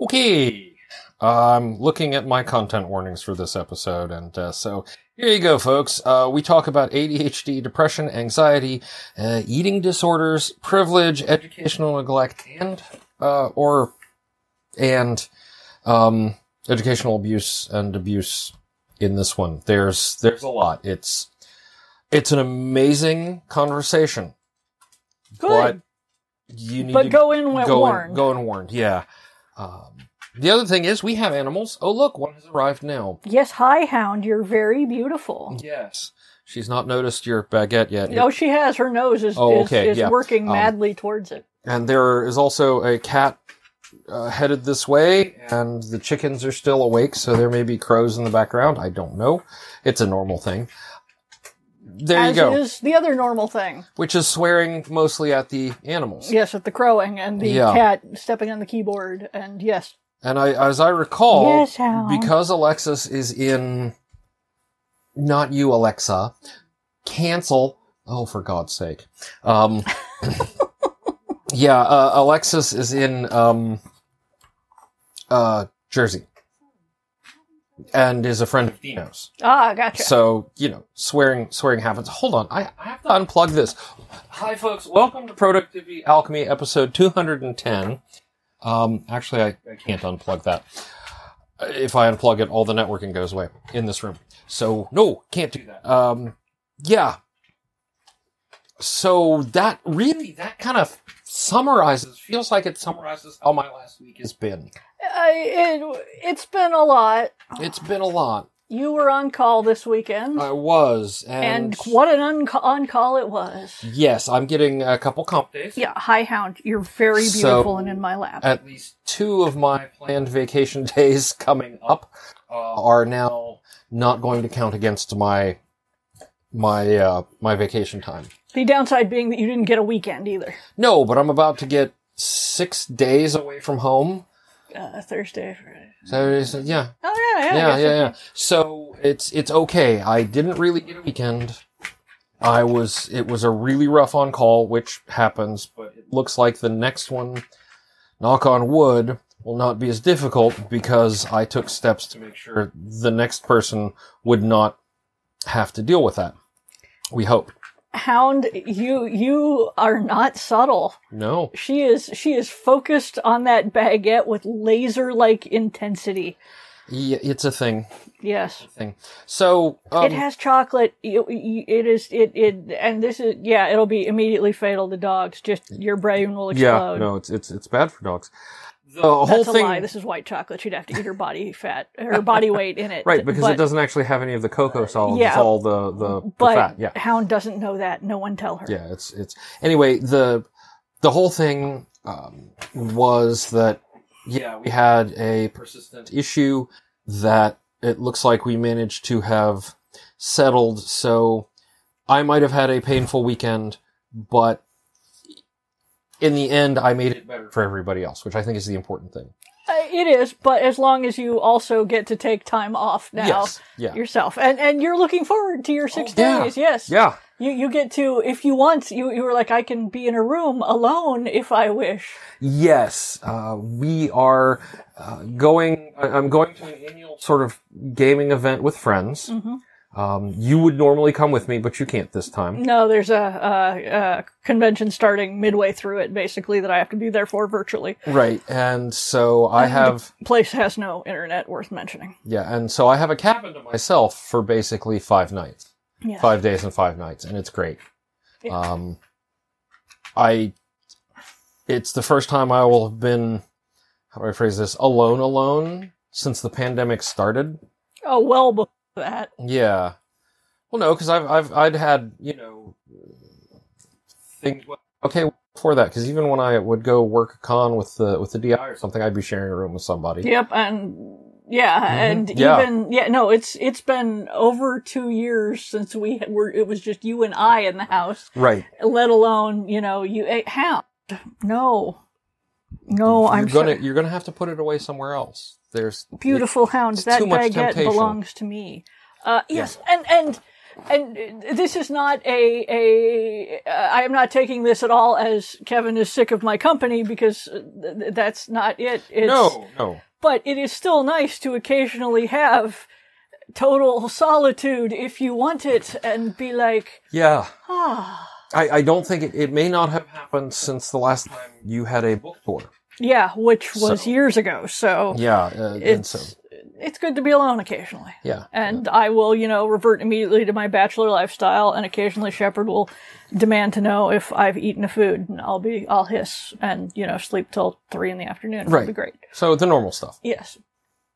Okay. I'm looking at my content warnings for this episode, and uh, so here you go, folks. Uh, we talk about ADHD, depression, anxiety, uh, eating disorders, privilege, educational neglect, and uh, or and um, educational abuse and abuse in this one. There's there's a lot. It's it's an amazing conversation, Good. but you need But to go in go warned. In, go in warned. Yeah. Um, the other thing is we have animals. Oh look, one has arrived now. Yes, hi, Hound. You're very beautiful. Yes. She's not noticed your baguette yet. No, she has. Her nose is, Oh, is, okay, is yeah. working Um, madly towards it. And there is also a cat uh, headed this way, and the chickens are still awake, so there may be crows in the background. I don't know. It's a normal thing. There As you go. is the other normal thing. Which is swearing mostly at the animals. Yes, at the crowing and the Yeah. cat stepping on the keyboard. And yes, And I, as I recall, Yes, because Alexis is in, not you, Alexa, cancel. Oh, for God's sake. Um, yeah, uh, Alexis is in, um, uh, Jersey. And is a friend of Dino's. ah, gotcha. So, you know, swearing, swearing happens. Hold on. I, I have to unplug this. Hi, folks. Welcome to Productivity Alchemy episode 210. Um, actually, I, I can't unplug that. Uh, If I unplug it, all the networking goes away in this room. So, no, can't do that. Um, yeah. So that really, that kind of summarizes, feels like it summarizes how my last week has been. I, it, it's been a lot. It's been a lot. You were on call this weekend. I was, and what an un- on call it was. Yes, I'm getting a couple comp days. Yeah, hi, Hound. You're very So- beautiful and in my lap. At least two of my planned vacation days coming up uh, are now not going to count against my my uh, my vacation time. The downside being that you didn't get a weekend either. No, but I'm about to get six days away from home. Uh, Thursday, Friday. So yeah, Oh yeah, yeah, yeah, yeah, so. yeah. So it's it's okay. I didn't really get a weekend. I was it was a really rough on call, which happens, but it looks like the next one, knock on wood, will not be as difficult because I took steps to make sure the next person would not have to deal with that. We hope. Hound, you you are not subtle. No. She is she is focused on that baguette with laser like intensity. Yeah, it's a thing. Yes. Thing. So um, it has chocolate. You- It is it it and this is yeah. It'll be immediately fatal to dogs. Just your brain will explode. yeah, no, it's it's it's bad for dogs. The whole That's a thing, lie. This is white chocolate. She'd have to eat her body fat, her body weight in it. right? Because but, it doesn't actually have any of the cocoa solids. yeah. it's all the the, the fat. Yeah, Hound doesn't know that. No one tell her. yeah. It's it's anyway. The the whole thing um, was that yeah, we had a persistent issue that it looks like we managed to have settled. So I might have had a painful weekend, but in the end, I made it better for everybody else, which I think is the important thing. Uh, it is, but as long as you also get to take time off now Yes. Yeah. yourself, and and you're looking forward to your six Oh, yeah. days. Yes. Yeah. You you get to if you want you you were like I can be in a room alone if I wish. Yes, uh, we are uh, going. I'm going to an annual sort of gaming event with friends. Um, you would normally come with me, but you can't this time. No, there's a, a, a convention starting midway through it, basically that I have to be there for virtually. Right, and so I have Place has no internet worth mentioning. yeah, and so I have a cabin to myself for basically five nights, Yeah. five days and five nights, and it's great. Yeah. Um, I, it's the first time I will have been, how do I phrase this, alone, alone since the pandemic started. Oh well before that. Yeah. Well, no, because I've I've I'd had you know things. Okay, before that, because even when I would go work a con with the with the DI or something, I'd be sharing a room with somebody. Yep, and yeah, and Mm-hmm. Yeah. even yeah, no, it's it's been over two years since we were. It was just you and I in the house. Right. Let alone you know you eh, Hound. No, no, you're I'm gonna sorry. you're gonna have to put it away somewhere else. There's beautiful hound. it's That baguette temptation. belongs to me. Uh, yes, and and and this is not a a. Uh, I am not taking this at all as Kevin is sick of my company because th- that's not it. It's, no, no. but it is still nice to occasionally have total solitude if you want it and be like, Yeah. ah, I, I don't think it, it may not have happened since the last time you had a book tour. Yeah, which was So- years ago. So Yeah. Uh, it's so, it's good to be alone occasionally. yeah. And I will, you know, revert immediately to my bachelor lifestyle, and occasionally Shepard will demand to know if I've eaten a food, and I'll be, I'll hiss and you know sleep till three in the afternoon. It'll Right. be great. So the normal stuff. Yes.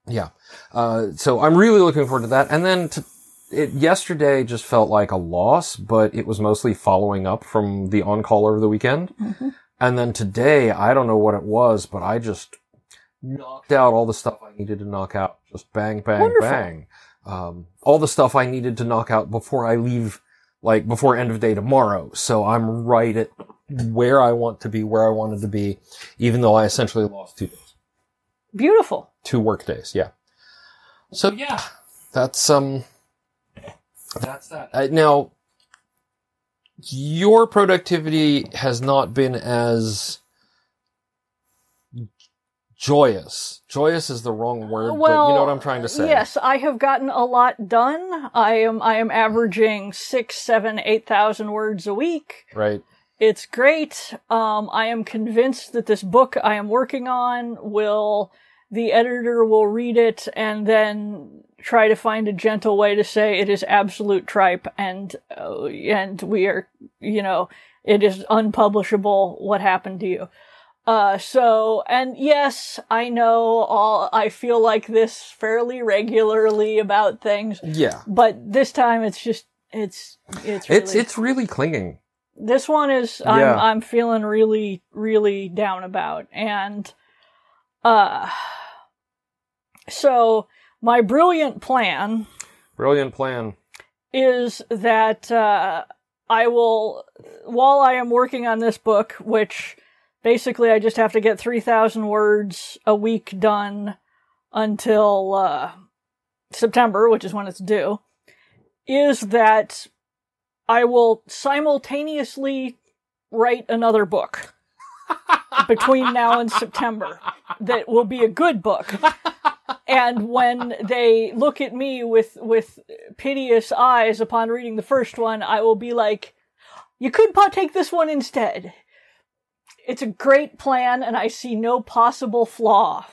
Yeah. Uh, so I'm really looking forward to that. And then to, it, yesterday just felt like a loss, but it was mostly following up from the on call over the weekend. And then today, I don't know what it was, but I just knocked out all the stuff I needed to knock out. Just bang, bang, Wonderful. bang. Um, all the stuff I needed to knock out before I leave, like before end of day tomorrow. So I'm right at where I want to be, where I wanted to be, even though I essentially lost two days Beautiful. two work days. Yeah. So yeah, that's um, that's that. Uh, now, your productivity has not been as joyous. Joyous is the wrong word, but you know what I'm trying to say. Yes, I have gotten a lot done. I am I am averaging six, seven, eight thousand words a week. Right. It's great. Um, I am convinced that this book I am working on will the editor will read it and then try to find a gentle way to say it is absolute tripe and uh, and we are you know it is unpublishable what happened to you uh so and yes i know all i feel like this fairly regularly about things Yeah. but this time it's just it's it's really, It's it's really clinging. this one is Yeah. I'm I'm feeling really really down about and uh so my brilliant plan Brilliant plan. is that uh I will while I am working on this book which basically I just have to get 3000 words a week done until uh September which is when it's due is that I will simultaneously write another book between now and September that will be a good book. And when they look at me with with piteous eyes upon reading the first one, I will be like, "You could take this one instead." It's a great plan, and I see no possible flaw.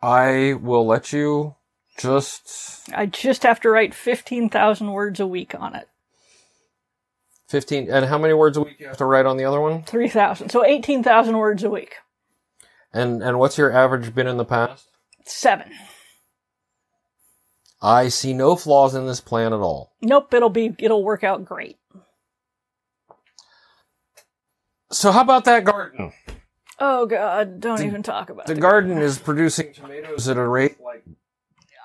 I will let you just I just have to write fifteen thousand words a week on it. fifteen. And how many words a week you have to write on the other one? Three thousand, so eighteen thousand words a week. And and what's your average been in the past? Seven. I see no flaws in this plan at all. Nope, it'll be it'll work out great. So how about that garden? Oh god, don't even talk about it. The it. garden is producing tomatoes at a rate like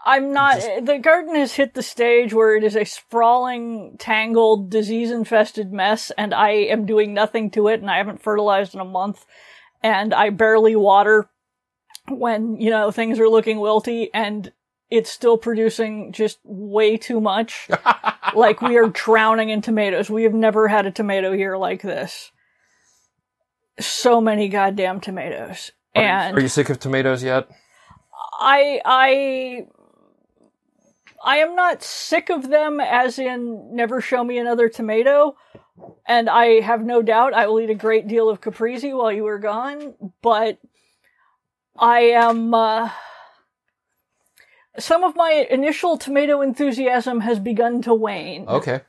I'm not the garden has hit the stage where it is a sprawling, tangled, disease-infested mess and I am doing nothing to it and I haven't fertilized in a month and I barely water when, you know, things are looking wilty and it's still producing just way too much. like we are drowning in tomatoes. We have never had a tomato here like this. So many goddamn tomatoes. And Are you sick of tomatoes yet? I I I am not sick of them as in never show me another tomato. And I have no doubt I will eat a great deal of caprese while you are gone, but I am uh some of my initial tomato enthusiasm has begun to wane. Okay.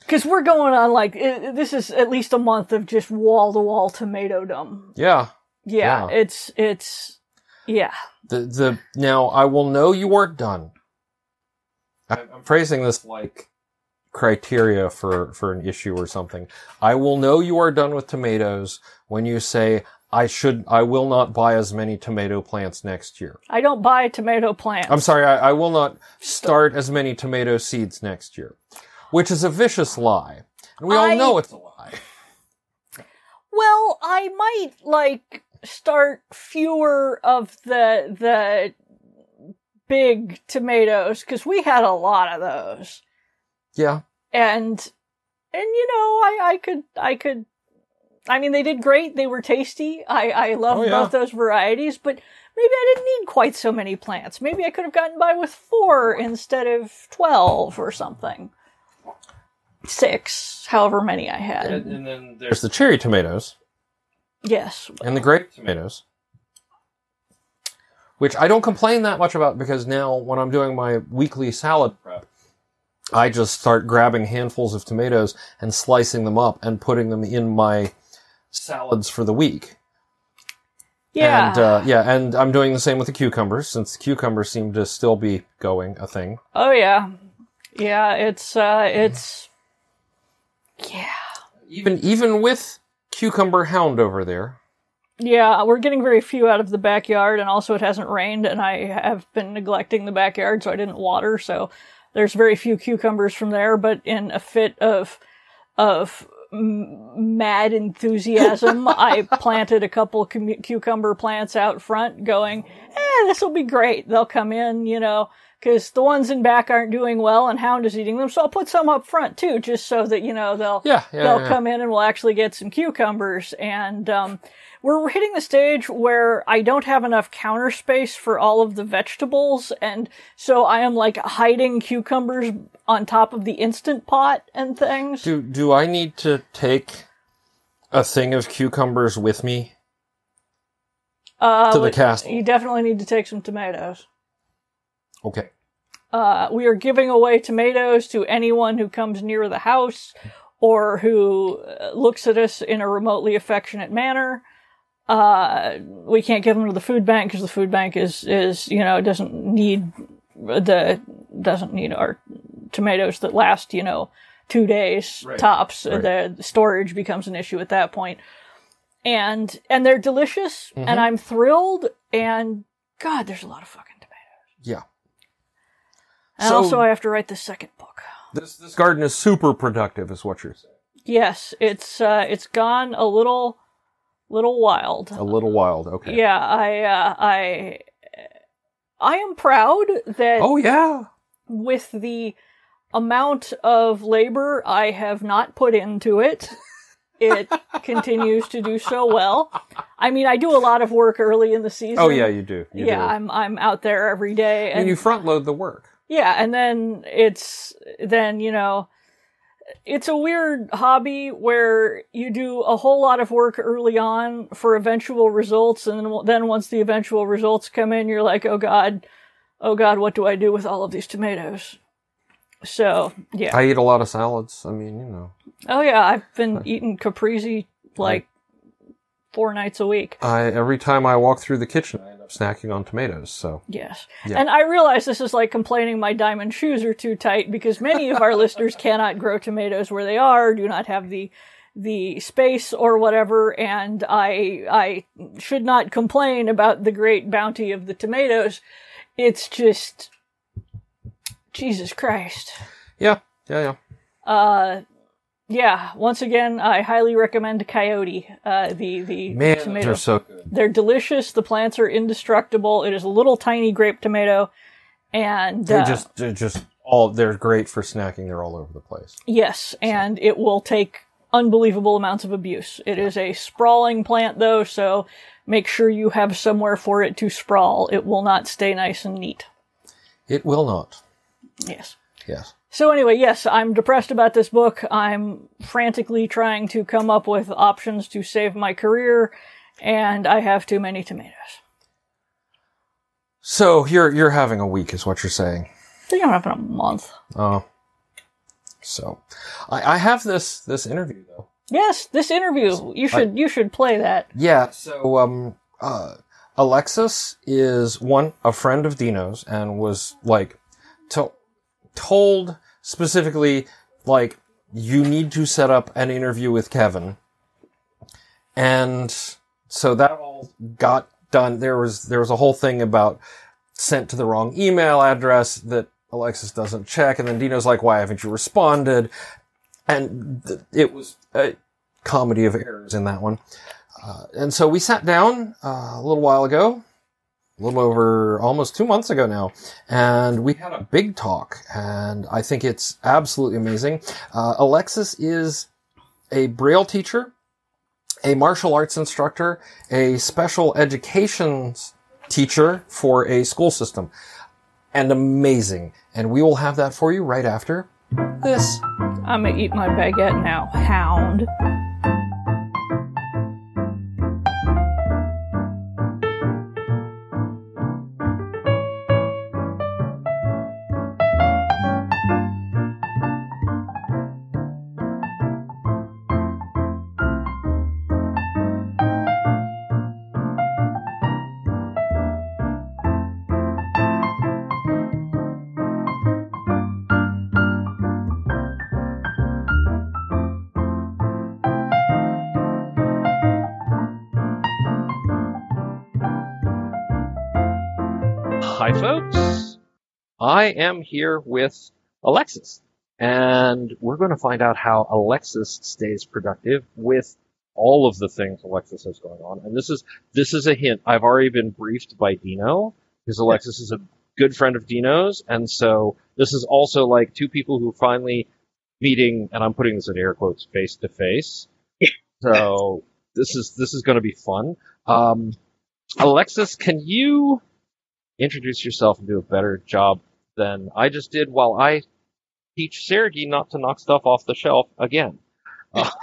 Because we're going on like, i this is at least a month of just wall to wall tomatodom. Yeah. Yeah, Yeah. it's, it's, yeah. The the now I will know you aren't done. I- I'm phrasing this like criteria for for an issue or something. I will know you are done with tomatoes when you say I should I will not buy as many tomato plants next year. I don't buy tomato plants. I'm sorry, I, I will not start as many tomato seeds next year, which is a vicious lie, and we all I- know it's a lie. Well, I might like start fewer of the the big tomatoes because we had a lot of those, Yeah. And and you know I I could I could. I mean, they did great. They were tasty. I, I love Oh, yeah. both those varieties, but maybe I didn't need quite so many plants. Maybe I could have gotten by with four instead of 12 or something. Six, however many I had. And, and then there's the cherry tomatoes yes. and the grape tomatoes, which I don't complain that much about because now when I'm doing my weekly salad prep, I just start grabbing handfuls of tomatoes and slicing them up and putting them in my salads for the week. Yeah. And uh, yeah, and I'm doing the same with the cucumbers since the cucumbers seem to still be going a thing. oh yeah. Yeah, it's, uh, it's, yeah. Even even with cucumber hound over there. Yeah, we're getting very few out of the backyard, and also it hasn't rained, and I have been neglecting the backyard, so I didn't water. So there's very few cucumbers from there. But in a fit of of mad enthusiasm, I planted a couple cum- cucumber plants out front, going, "Eh, this will be great. They'll come in, you know." Because the ones in back aren't doing well, and Hound is eating them, so I'll put some up front too, just so that you know they'll Yeah, yeah, they'll yeah. come in and we'll actually get some cucumbers. And um, we're hitting the stage where I don't have enough counter space for all of the vegetables, and so I am like hiding cucumbers on top of the instant pot and things. Do do I need to take a thing of cucumbers with me uh, to the castle? You definitely need to take some tomatoes. Okay. Uh, we are giving away tomatoes to anyone who comes near the house or who uh, looks at us in a remotely affectionate manner. Uh, we can't give them to the food bank because the food bank is, is, you know, doesn't need the, doesn't need our tomatoes that last, you know, two days Right. tops. Right. The storage becomes an issue at that point. And, and they're delicious Mm-hmm. and I'm thrilled and God, there's a lot of fucking tomatoes. Yeah. And So- also, I have to write the second book. This this garden is super productive, is what you're saying. Yes, it's uh, it's gone a little, little wild. A little wild. Okay. Yeah, I, uh, I, I am proud that Oh yeah. with the amount of labor I have not put into it, it continues to do so well. I mean, I do a lot of work early in the season. Oh yeah, you do. You yeah, do. I'm I'm out there every day, and and you front load the work. Yeah, and then it's then you know it's a weird hobby where you do a whole lot of work early on for eventual results, and then, then once the eventual results come in, you're like, oh god, oh god, what do I do with all of these tomatoes? So yeah, I eat a lot of salads. I mean, you know, oh yeah, I've been eating caprese like four nights a week. I every time I walk through the kitchen, I snacking on tomatoes. So Yes. Yeah. And I realize this is like complaining my diamond shoes are too tight because many of our listeners cannot grow tomatoes where they are, do not have the the space or whatever, and I I should not complain about the great bounty of the tomatoes. It's just Jesus Christ. yeah, yeah, yeah. Uh yeah, once again, I highly recommend Coyote, uh, the the Man, tomato. they're so good. They're delicious. The plants are indestructible. It is a little tiny grape tomato, and They uh, just, they're just all. They're great for snacking. They're all over the place. yes, and it will take unbelievable amounts of abuse. It is a sprawling plant, though, so make sure you have somewhere for it to sprawl. It will not stay nice and neat. It will not. Yes. Yes. So anyway, yes, I'm depressed about this book. I'm frantically trying to come up with options to save my career, and I have too many tomatoes. So you're you're having a week, is what you're saying. I think I'm having a month. Oh. So, I, I have this this interview though. Yes, this interview. You should you should play that. Yeah. So, um, uh, Alexis is one a friend of Dino's and was like to, told specifically like you need to set up an interview with Kevin, and so that all got done. There was there was a whole thing about sent to the wrong email address that Alexis doesn't check, and then Dino's like, "Why haven't you responded?" And th- it was a comedy of errors in that one. Uh, and so we sat down uh, a little while ago, a little over almost two months ago now, and we had a big talk, and I think it's absolutely amazing. Uh, Alexis is a Braille teacher, a martial arts instructor, a special education teacher for a school system, and amazing. And we will have that for you right after this. I'm gonna eat my baguette now, hound. I am here with Alexis, and we're going to find out how Alexis stays productive with all of the things Alexis has going on. And this is this is a hint. I've already been briefed by Dino because Alexis is a good friend of Dino's, and so this is also like two people who are finally meeting, and I'm putting this in air quotes, face to face. So this is this is going to be fun. Um, Alexis, can you introduce yourself and do a better job than I just did while I teach Sergey not to knock stuff off the shelf again. Uh,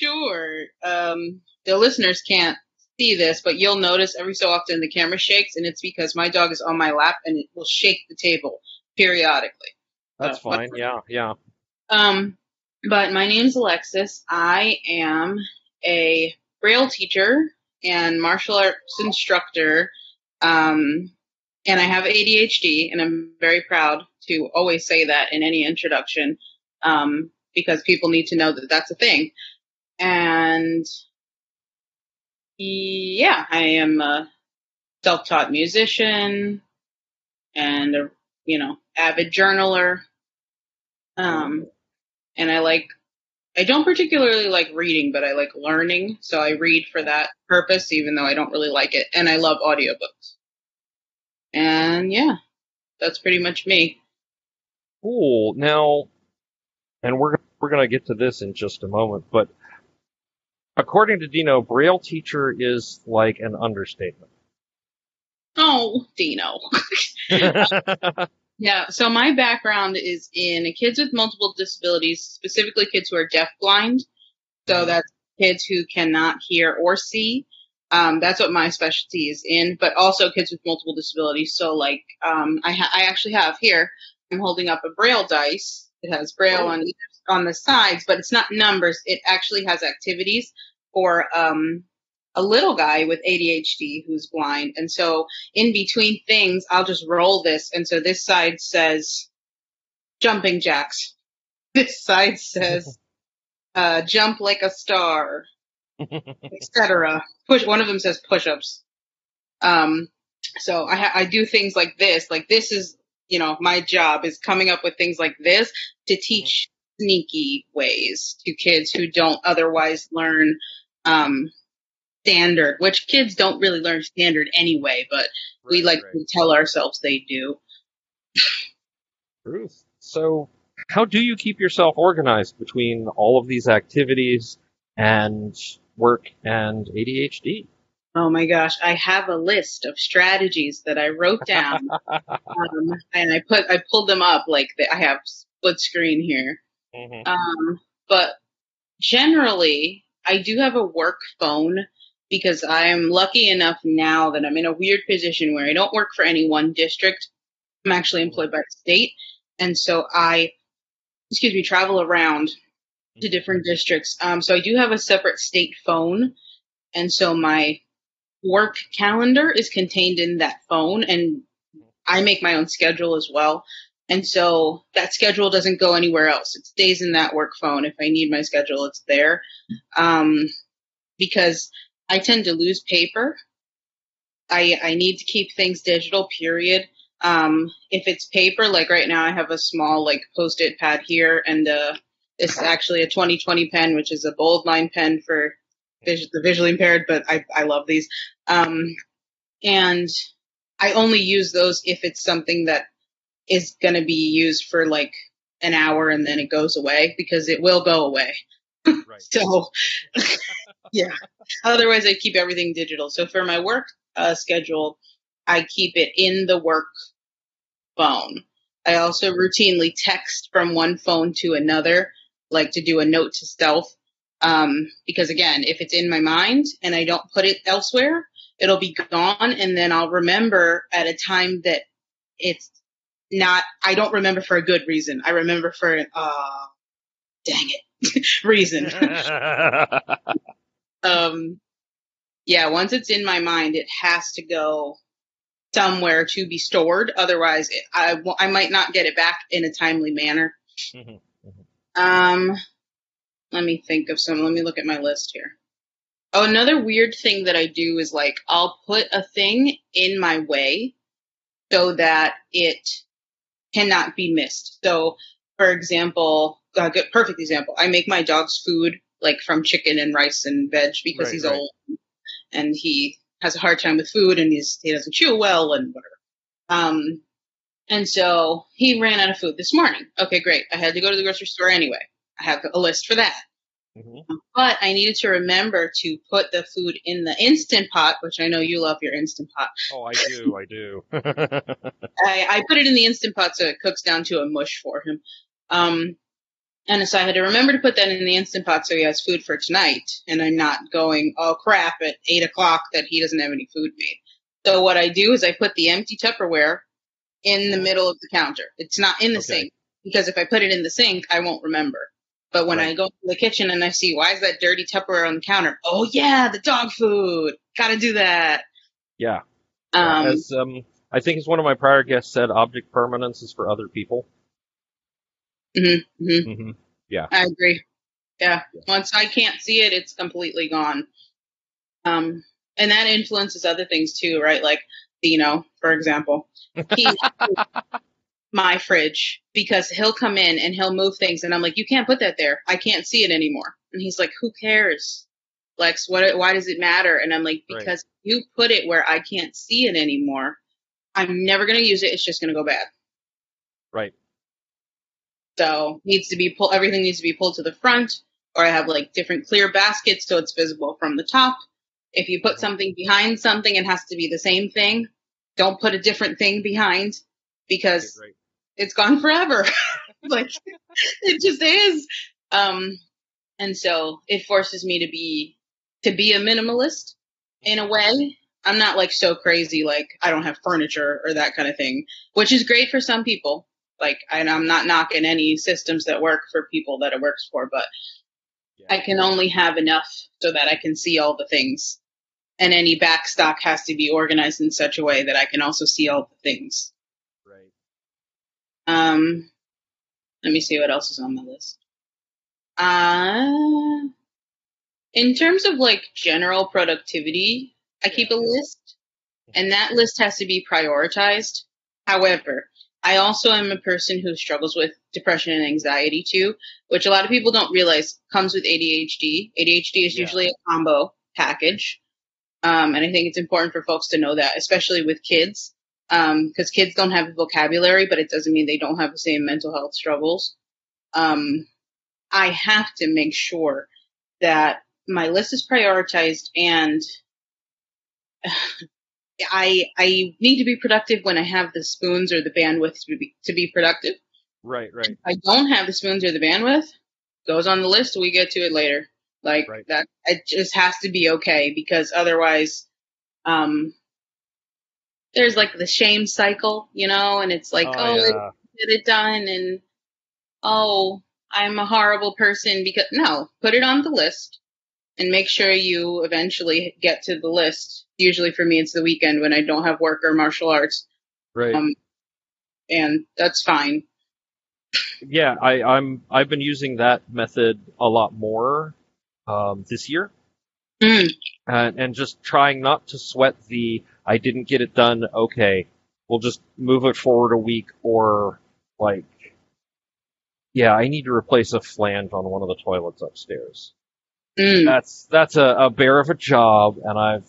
Sure. Um, the listeners can't see this, but you'll notice every so often the camera shakes, and it's because my dog is on my lap and it will shake the table periodically. that's Uh, fine. Yeah, yeah. Um, but my name's Alexis. I am a Braille teacher and martial arts instructor. Um, and I have ADHD, and I'm very proud to always say that in any introduction, um, because people need to know that that's a thing. And yeah, I am a self-taught musician and a, you know, avid journaler. Um, and I like, I don't particularly like reading, but I like learning. So I read for that purpose, even though I don't really like it. And I love audiobooks. And yeah, that's pretty much me. Cool. Now, and we're we're gonna get to this in just a moment, but according to Dino, Braille teacher is like an understatement. Oh, Dino. Yeah, so my background is in kids with multiple disabilities, specifically kids who are deafblind. So mm-hmm. that's kids who cannot hear or see. Um, that's what my specialty is in, but also kids with multiple disabilities. So like, um, I, ha- I actually have here, I'm holding up a braille dice. It has braille on on the sides, but it's not numbers. It actually has activities for, um, a little guy with ADHD who's blind. And so in between things, I'll just roll this. And so this side says jumping jacks. This side says uh, jump like a star, etc. Push. One of them says push-ups. Um, so I, ha- I do things like this. Like this is, you know, my job is coming up with things like this to teach sneaky ways to kids who don't otherwise learn um, standard, which kids don't really learn standard anyway, but we like right. to tell ourselves they do. Truth. So, how do you keep yourself organized between all of these activities and work and ADHD? Oh my gosh, I have a list of strategies that I wrote down, um, and I put I pulled them up like the, I have split screen here. Mhm. Um, but generally, I do have a work phone because I'm lucky enough now that I'm in a weird position where I don't work for any one district. I'm actually employed by the state, and so I, excuse me, travel around to different districts. Um, so I do have a separate state phone, and so my work calendar is contained in that phone, and I make my own schedule as well. And so that schedule doesn't go anywhere else. It stays in that work phone. If I need my schedule, it's there. Um, because I tend to lose paper. I, I need to keep things digital, period. Um, if it's paper, like right now I have a small like post-it pad here and, uh, it's actually a 2020 pen, which is a bold line pen for vis- the visually impaired, but I, I love these. Um, and I only use those if it's something that is going to be used for like an hour and then it goes away because it will go away. Right. So, yeah. Otherwise, I keep everything digital. So for my work uh, schedule, I keep it in the work phone. I also routinely text from one phone to another, like to do a note to self. Um, because again, if it's in my mind and I don't put it elsewhere, it'll be gone and then I'll remember at a time that it's not, I don't remember for a good reason. I remember for an, uh, dang it, reason. um, yeah, once it's in my mind, it has to go somewhere to be stored. Otherwise, it, I, I might not get it back in a timely manner. Mhm. Um, let me think of some. Let me look at my list here. Oh, another weird thing that I do is like I'll put a thing in my way so that it cannot be missed. So, for example, a good perfect example. I make my dog's food like from chicken and rice and veg because Right, he's right. old and he has a hard time with food and he's he doesn't chew well and whatever. Um, and so he ran out of food this morning. Okay, great. I had to go to the grocery store anyway. I have a list for that. Mhm. But I needed to remember to put the food in the instant pot, which I know you love your instant pot. Oh, I do, I do. I, I put it in the instant pot so it cooks down to a mush for him. Um, and so I had to remember to put that in the instant pot so he has food for tonight, and I'm not going, oh crap, at eight o'clock that he doesn't have any food made. So what I do is I put the empty Tupperware in the middle of the counter. It's not in the Okay. sink because if I put it in the sink, I won't remember. But when I go to the kitchen and I see why is that dirty Tupperware on the counter? Oh yeah, the dog food. Got to do that. yeah. Um, as um, I think as one of my prior guests said, object permanence is for other people. mhm, mhm. hmm I agree. Yeah. Once I can't see it, it's completely gone. Um, and that influences other things too, right? Like, you know, for example, he, my fridge, because he'll come in and he'll move things and I'm like, you can't put that there. I can't see it anymore. And he's like, who cares? Lex, what, why does it matter? And I'm like, Right. because you put it where I can't see it anymore. I'm never going to use it. It's just going to go bad. Right. So needs to be pulled. everything needs to be pulled to the front, or I have like different clear baskets so it's visible from the top. If you put something behind something, it has to be the same thing. Don't put a different thing behind because Right. it's gone forever. like it just is. Um, and so it forces me to be to be a minimalist in a way. I'm not like so crazy like I don't have furniture or that kind of thing, which is great for some people. Like and I'm not knocking any systems that work for people that it works for, but Yeah. I can only have enough so that I can see all the things. And any back stock has to be organized in such a way that I can also see all the things. Right. Um, let me see what else is on the list. Uh, in terms of like general productivity, I keep a list and that list has to be prioritized. However, I also am a person who struggles with depression and anxiety too, which a lot of people don't realize comes with ADHD. ADHD is Yeah. usually a combo package. Um, and I think it's important for folks to know that, especially with kids, because kids don't have the vocabulary, but it doesn't mean they don't have the same mental health struggles. Um, I have to make sure that my list is prioritized and I I need to be productive when I have the spoons or the bandwidth to be to be productive. Right. Right. If I don't have the spoons or the bandwidth, goes on the list. We get to it later. Like Right. that, it just has to be okay because otherwise, um, there's like the shame cycle, you know, and it's like, oh, oh, yeah. get it done, and oh, I'm a horrible person because no, put it on the list and make sure you eventually get to the list. Usually for me, it's the weekend when I don't have work or martial arts, right. um, and that's fine. yeah, I, I'm I've been using that method a lot more um, this year, Mm, and, and just trying not to sweat the I didn't get it done. Okay, we'll just move it forward a week, or like, yeah, I need to replace a flange on one of the toilets upstairs. mm. That's that's a, a bear of a job, and I've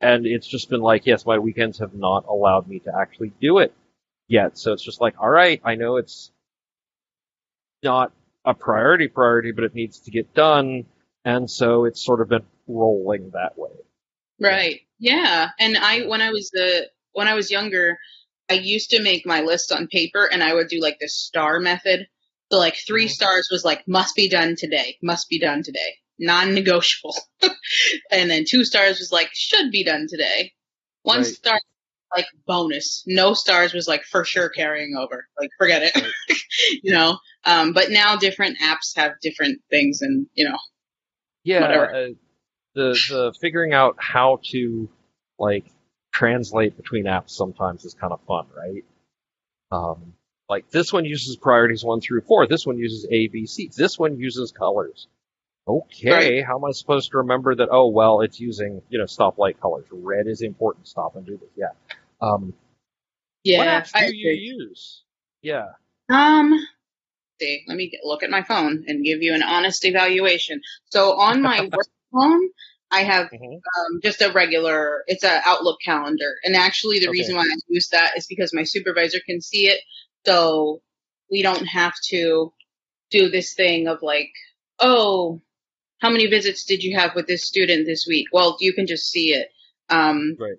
and it's just been like, yes, my weekends have not allowed me to actually do it yet. So it's just like, all right, I know it's not a priority priority, but it needs to get done. And so it's sort of been rolling that way. Right. Yeah. And I, when I was the, when I was younger, I used to make my list on paper and I would do like the star method. So like 3 Mhm. stars was like must be done today, must be done today, non-negotiable. and then two stars was like should be done today. One Right. star like bonus. No stars was like for sure carrying over. Like forget it. Right. you know. Um but now different apps have different things and you know. Yeah, uh, the the figuring out how to like translate between apps sometimes is kind of fun, right? Um, like this one uses priorities one through four. This one uses A, B, C. This one uses colors. Okay, how am I supposed to remember that? Oh, well, it's using you know stoplight colors. Red is important. Stop and do this. Yeah. Um, Yeah. what apps I do you agree. use? Yeah. Um, see, let me get, look at my phone and give you an honest evaluation. So on my work phone, I have Mhm. um, just a regular, it's a Outlook calendar. And actually the Okay. reason why I use that is because my supervisor can see it. So we don't have to do this thing of like, oh, how many visits did you have with this student this week? Well, you can just see it. Um, Right.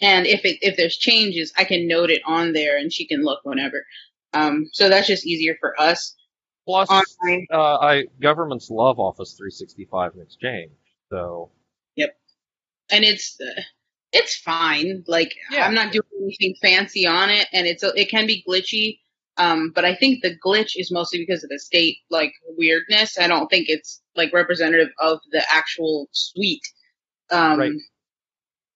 and if it, if there's changes, I can note it on there and she can look whenever. Um, so that's just easier for us. Plus, Online. uh, I governments love Office 365 and Exchange, so Yep, and it's uh, it's fine. Like Yeah. I'm not doing anything fancy on it, and it's it can be glitchy. Um, but I think the glitch is mostly because of the state like weirdness. I don't think it's like representative of the actual suite. Um, Right.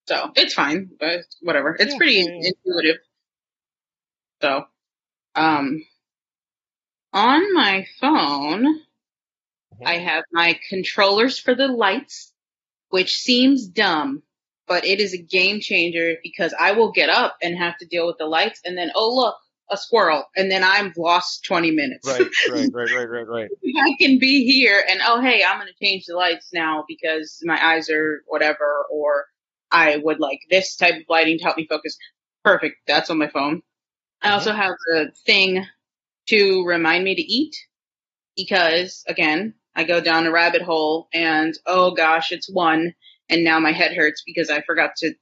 So it's fine, but whatever. It's Yeah. pretty intuitive. So, um, on my phone, I have my controllers for the lights, which seems dumb, but it is a game changer because I will get up and have to deal with the lights and then, oh look, a squirrel. And then I'm lost 20 minutes. right, right, right, right, right, right. I can be here and, oh hey, I'm going to change the lights now because my eyes are whatever, or I would like this type of lighting to help me focus. Perfect. That's on my phone. I also mm-hmm. have the thing to remind me to eat because again, I go down a rabbit hole and oh gosh, it's one and now my head hurts because I forgot to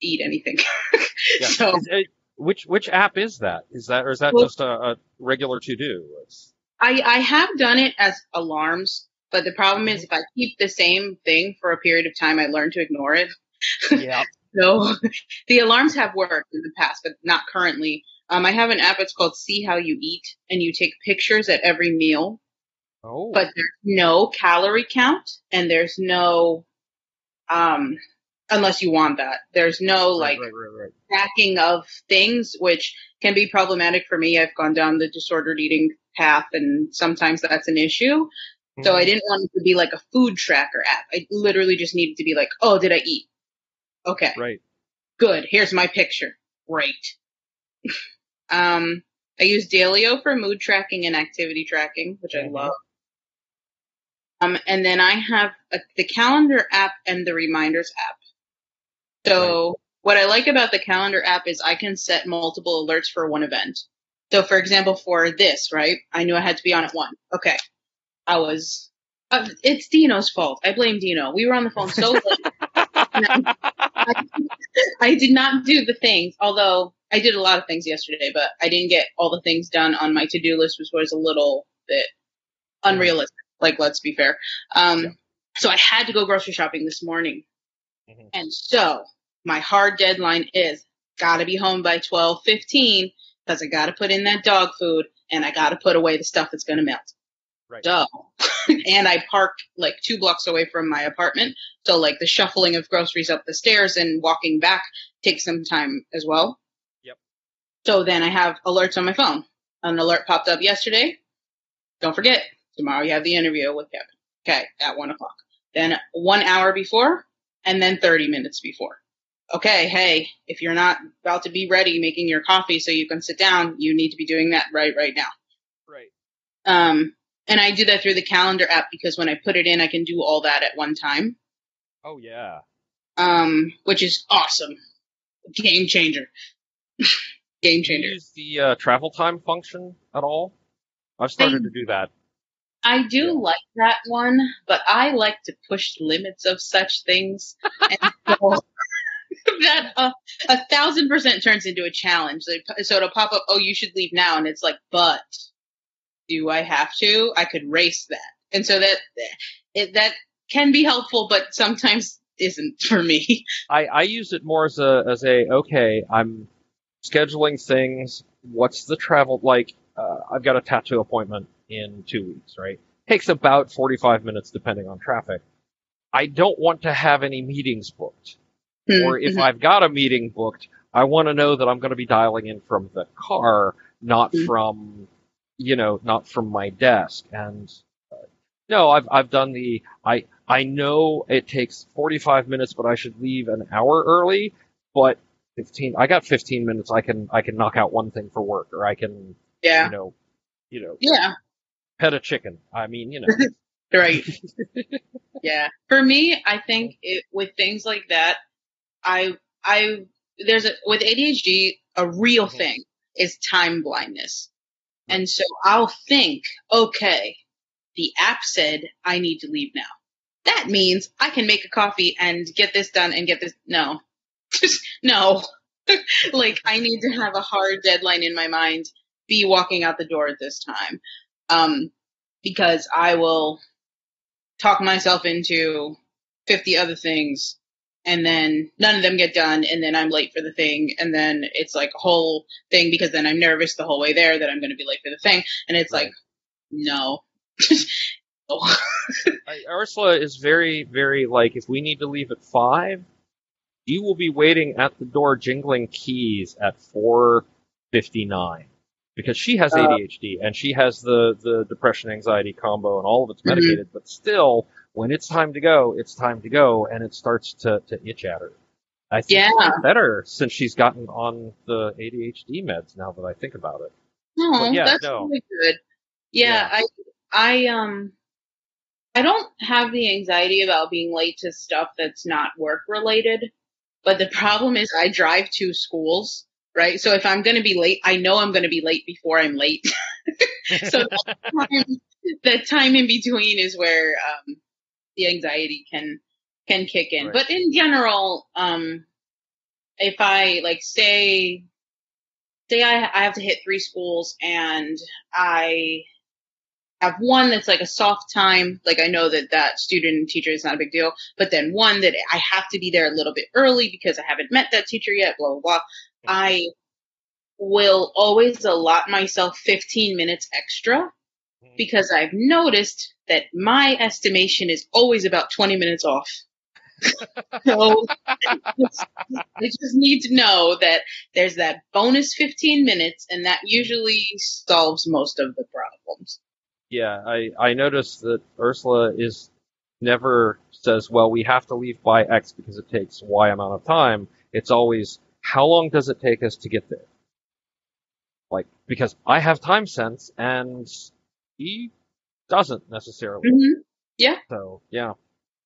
eat anything. Yeah. so it- uh, which which app is that? Is that or is that Well- just a, a regular to do? I, I have done it as alarms, but the problem is mm-hmm. if I keep the same thing for a period of time, I learn to ignore it. Yeah. So the alarms have worked in the past, but not currently. Um, I have an app. It's called See How You Eat, and you take pictures at every meal, Oh. but there's no calorie count, and there's no, um, unless you want that. There's no like right, right, right, tracking of things, which can be problematic for me. I've gone down the disordered eating path, and sometimes that's an issue. right. So I didn't want it to be like a food tracker app. I literally just needed to be like, oh, did I eat? Okay, Right. good. Here's my picture. Great. um, I use Daylio for mood tracking and activity tracking, which I Mhm. love. Um, and then I have a, the calendar app and the reminders app. So what I like about the calendar app is I can set multiple alerts for one event. So for example, for this, right? I knew I had to be on at one. Okay. I was, uh, it's Dino's fault. I blame Dino. We were on the phone so late. I, I did not do the things, although I did a lot of things yesterday, but I didn't get all the things done on my to-do list, which was a little bit unrealistic. Like, let's be fair. Um, Yeah. so I had to go grocery shopping this morning. Mhm. And so my hard deadline is gotta be home by 12:15 because I gotta put in that dog food and I gotta put away the stuff that's gonna melt. Right. Duh. and I park like two blocks away from my apartment. So like the shuffling of groceries up the stairs and walking back takes some time as well. Yep. So then I have alerts on my phone. An alert popped up yesterday. Don't forget, tomorrow you have the interview with Kevin. Okay, at one o'clock. Then one hour before, and then 30 minutes before. Okay, hey, if you're not about to be ready making your coffee so you can sit down, you need to be doing that right right now. Right. Um, and I do that through the calendar app because when I put it in, I can do all that at one time. Oh yeah. um, which is awesome. Game changer. Game Do you changer. use the uh, travel time function at all? I've started to do that. I do Yeah. like that one, but I like to push limits of such things. And so that uh, a thousand percent turns into a challenge. So it'll pop up, oh, you should leave now. And it's like, but do I have to? I could race that. And so that, it, that can be helpful, but sometimes isn't for me. I, I use it more as a as a okay. I'm scheduling things. What's the travel like? Uh, I've got a tattoo appointment in two weeks. Right, takes about forty five minutes depending on traffic. I don't want to have any meetings booked, or if Mhm. I've got a meeting booked, I want to know that I'm going to be dialing in from the car, not Mhm. from, you know, not from my desk. And uh, no, I've I've done the I I know it takes 45 minutes, but I should leave an hour early. But 15, I got 15 minutes. I can I can knock out one thing for work, or I can yeah. you know, you know, Yeah. pet a chicken. I mean, you know, Right. yeah. For me, I think it, with things like that, I, I, there's a, with ADHD, a real Mhm. thing is time blindness. And so I'll think, okay, the app said I need to leave now. That means I can make a coffee and get this done and get this. No. No. like I need to have a hard deadline in my mind, be walking out the door at this time. Um, because I will talk myself into 50 other things and then none of them get done and then I'm late for the thing and then it's like a whole thing because then I'm nervous the whole way there that I'm going to be late for the thing and it's Right. like no. Oh. I, Ursula is very, very like, if we need to leave at five, you will be waiting at the door jingling keys at 4.59. Because she has Uh. ADHD and she has the, the depression anxiety combo and all of it's Mhm. medicated, but still, when it's time to go, it's time to go and it starts to, to itch at her. I think Yeah. better since she's gotten on the ADHD meds now that I think about it. But yeah, that's no. really good. Yeah, Yeah. I I um I don't have the anxiety about being late to stuff that's not work related. But the problem is I drive to schools, right? So if I'm going to be late, I know I'm going to be late before I'm late. so that time, that time in between is where um the anxiety can can kick in. Right. But in general, um if I like say say I, I have to hit three schools and I have one that's like a soft time, like I know that that student and teacher is not a big deal, but then one that I have to be there a little bit early because I haven't met that teacher yet, blah, blah, blah. I will always allot myself 15 minutes extra Mm-hmm. because I've noticed that my estimation is always about 20 minutes off. so I just need to know that there's that bonus 15 minutes and that usually solves most of the problems. Yeah, I, I noticed that Ursula is never says, well, we have to leave by X because it takes Y amount of time. It's always, how long does it take us to get there? Like, because I have time sense and he doesn't necessarily. Mm-hmm. So, yeah.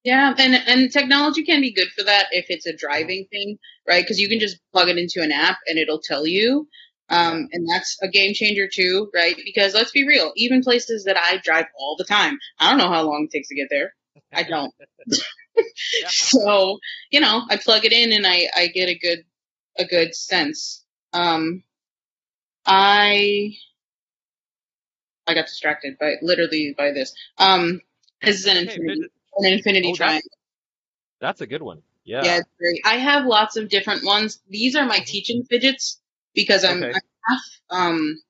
Yeah, and and technology can be good for that if it's a driving thing, right? Because you can just plug it into an app and it'll tell you. Um, and that's a game changer too, right? Because let's be real, even places that I drive all the time, I don't know how long it takes to get there. I don't. So, you know, I plug it in and I, I get a good, a good sense. Um, I, I got distracted by literally by this. Um, this is an Okay, infinity, an infinity Oh, that's- triangle. That's a good one. Yeah. Yeah. I have lots of different ones. These are my teaching fidgets because I'm, Okay. I'm half um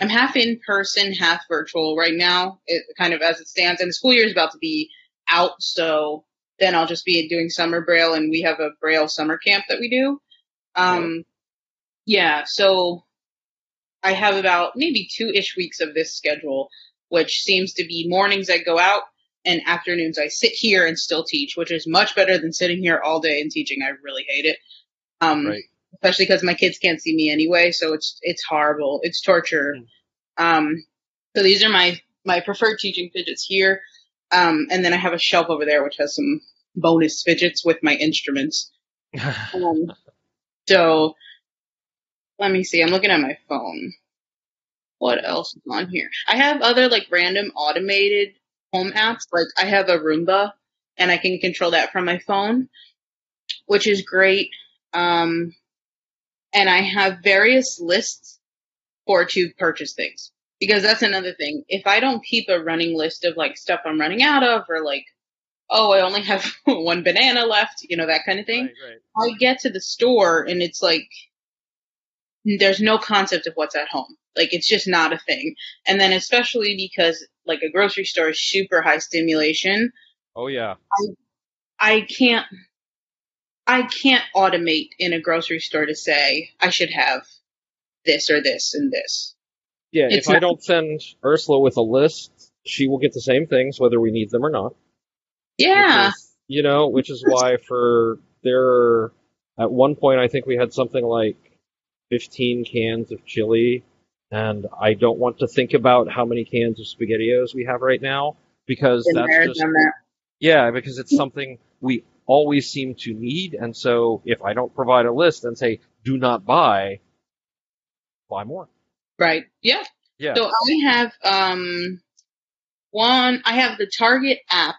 I'm half in person, half virtual right now. It kind of as it stands, and the school year is about to be out, so then I'll just be doing summer braille, and we have a braille summer camp that we do. Um, yeah, so I have about maybe two ish weeks of this schedule, which seems to be mornings I go out and afternoons I sit here and still teach, which is much better than sitting here all day and teaching. I really hate it. Um, Right. especially because my kids can't see me anyway, so it's it's horrible. It's torture. Um, so these are my my preferred teaching fidgets here, um, and then I have a shelf over there which has some bonus fidgets with my instruments. Um, so let me see. I'm looking at my phone. What else is on here? I have other like random automated home apps. Like I have a Roomba and I can control that from my phone, which is great. Um, and I have various lists for to purchase things because that's another thing. If I don't keep a running list of like stuff I'm running out of or like, oh, I only have one banana left, you know, that kind of thing. Right, right. I get to the store and it's like there's no concept of what's at home. Like it's just not a thing. And then especially because like a grocery store is super high stimulation, Oh yeah. I can't I can't automate in a grocery store to say I should have this or this and this. Yeah, It's if I don't send Ursula with a list, she will get the same things whether we need them or not. Yeah. is- you know, which is why for there, at one point I think we had something like 15 cans of chili, and I don't want to think about how many cans of SpaghettiOs we have right now because Been that's just that. yeah, because it's something we always seem to need, and so if I don't provide a list and say do not buy, buy more. Right. Yeah. Yeah. So I have um one I have the Target app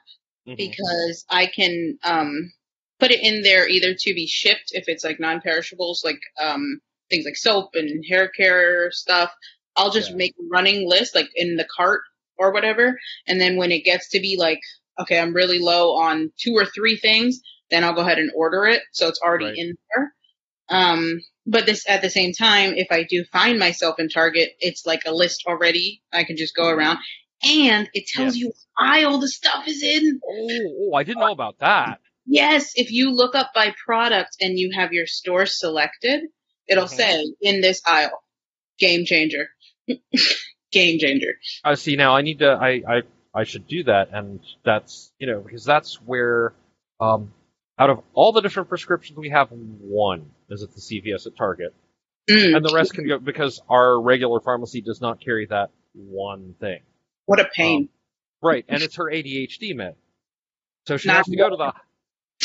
Mhm. because I can um put it in there either to be shipped if it's like non-perishables like um things like soap and hair care stuff. I'll just Yeah. make a running list like in the cart or whatever and then when it gets to be like okay, I'm really low on two or three things, then I'll go ahead and order it so it's already Right. in there. Um but this at the same time if I do find myself in Target, it's like a list already. I can just go around and it tells Yeah. you what aisle the stuff is in. Oh, oh, I didn't know about that. Yes, if you look up by product and you have your store selected, it'll Mhm. say in this aisle. Game changer. Game changer. I see now. I need to. I, I I should do that, and that's you know because that's where, um, out of all the different prescriptions we have, one is at the CVS at Target, Mm, and the rest can go because our regular pharmacy does not carry that one thing. what a pain. Right, and it's her ADHD med, so she Not has to go to the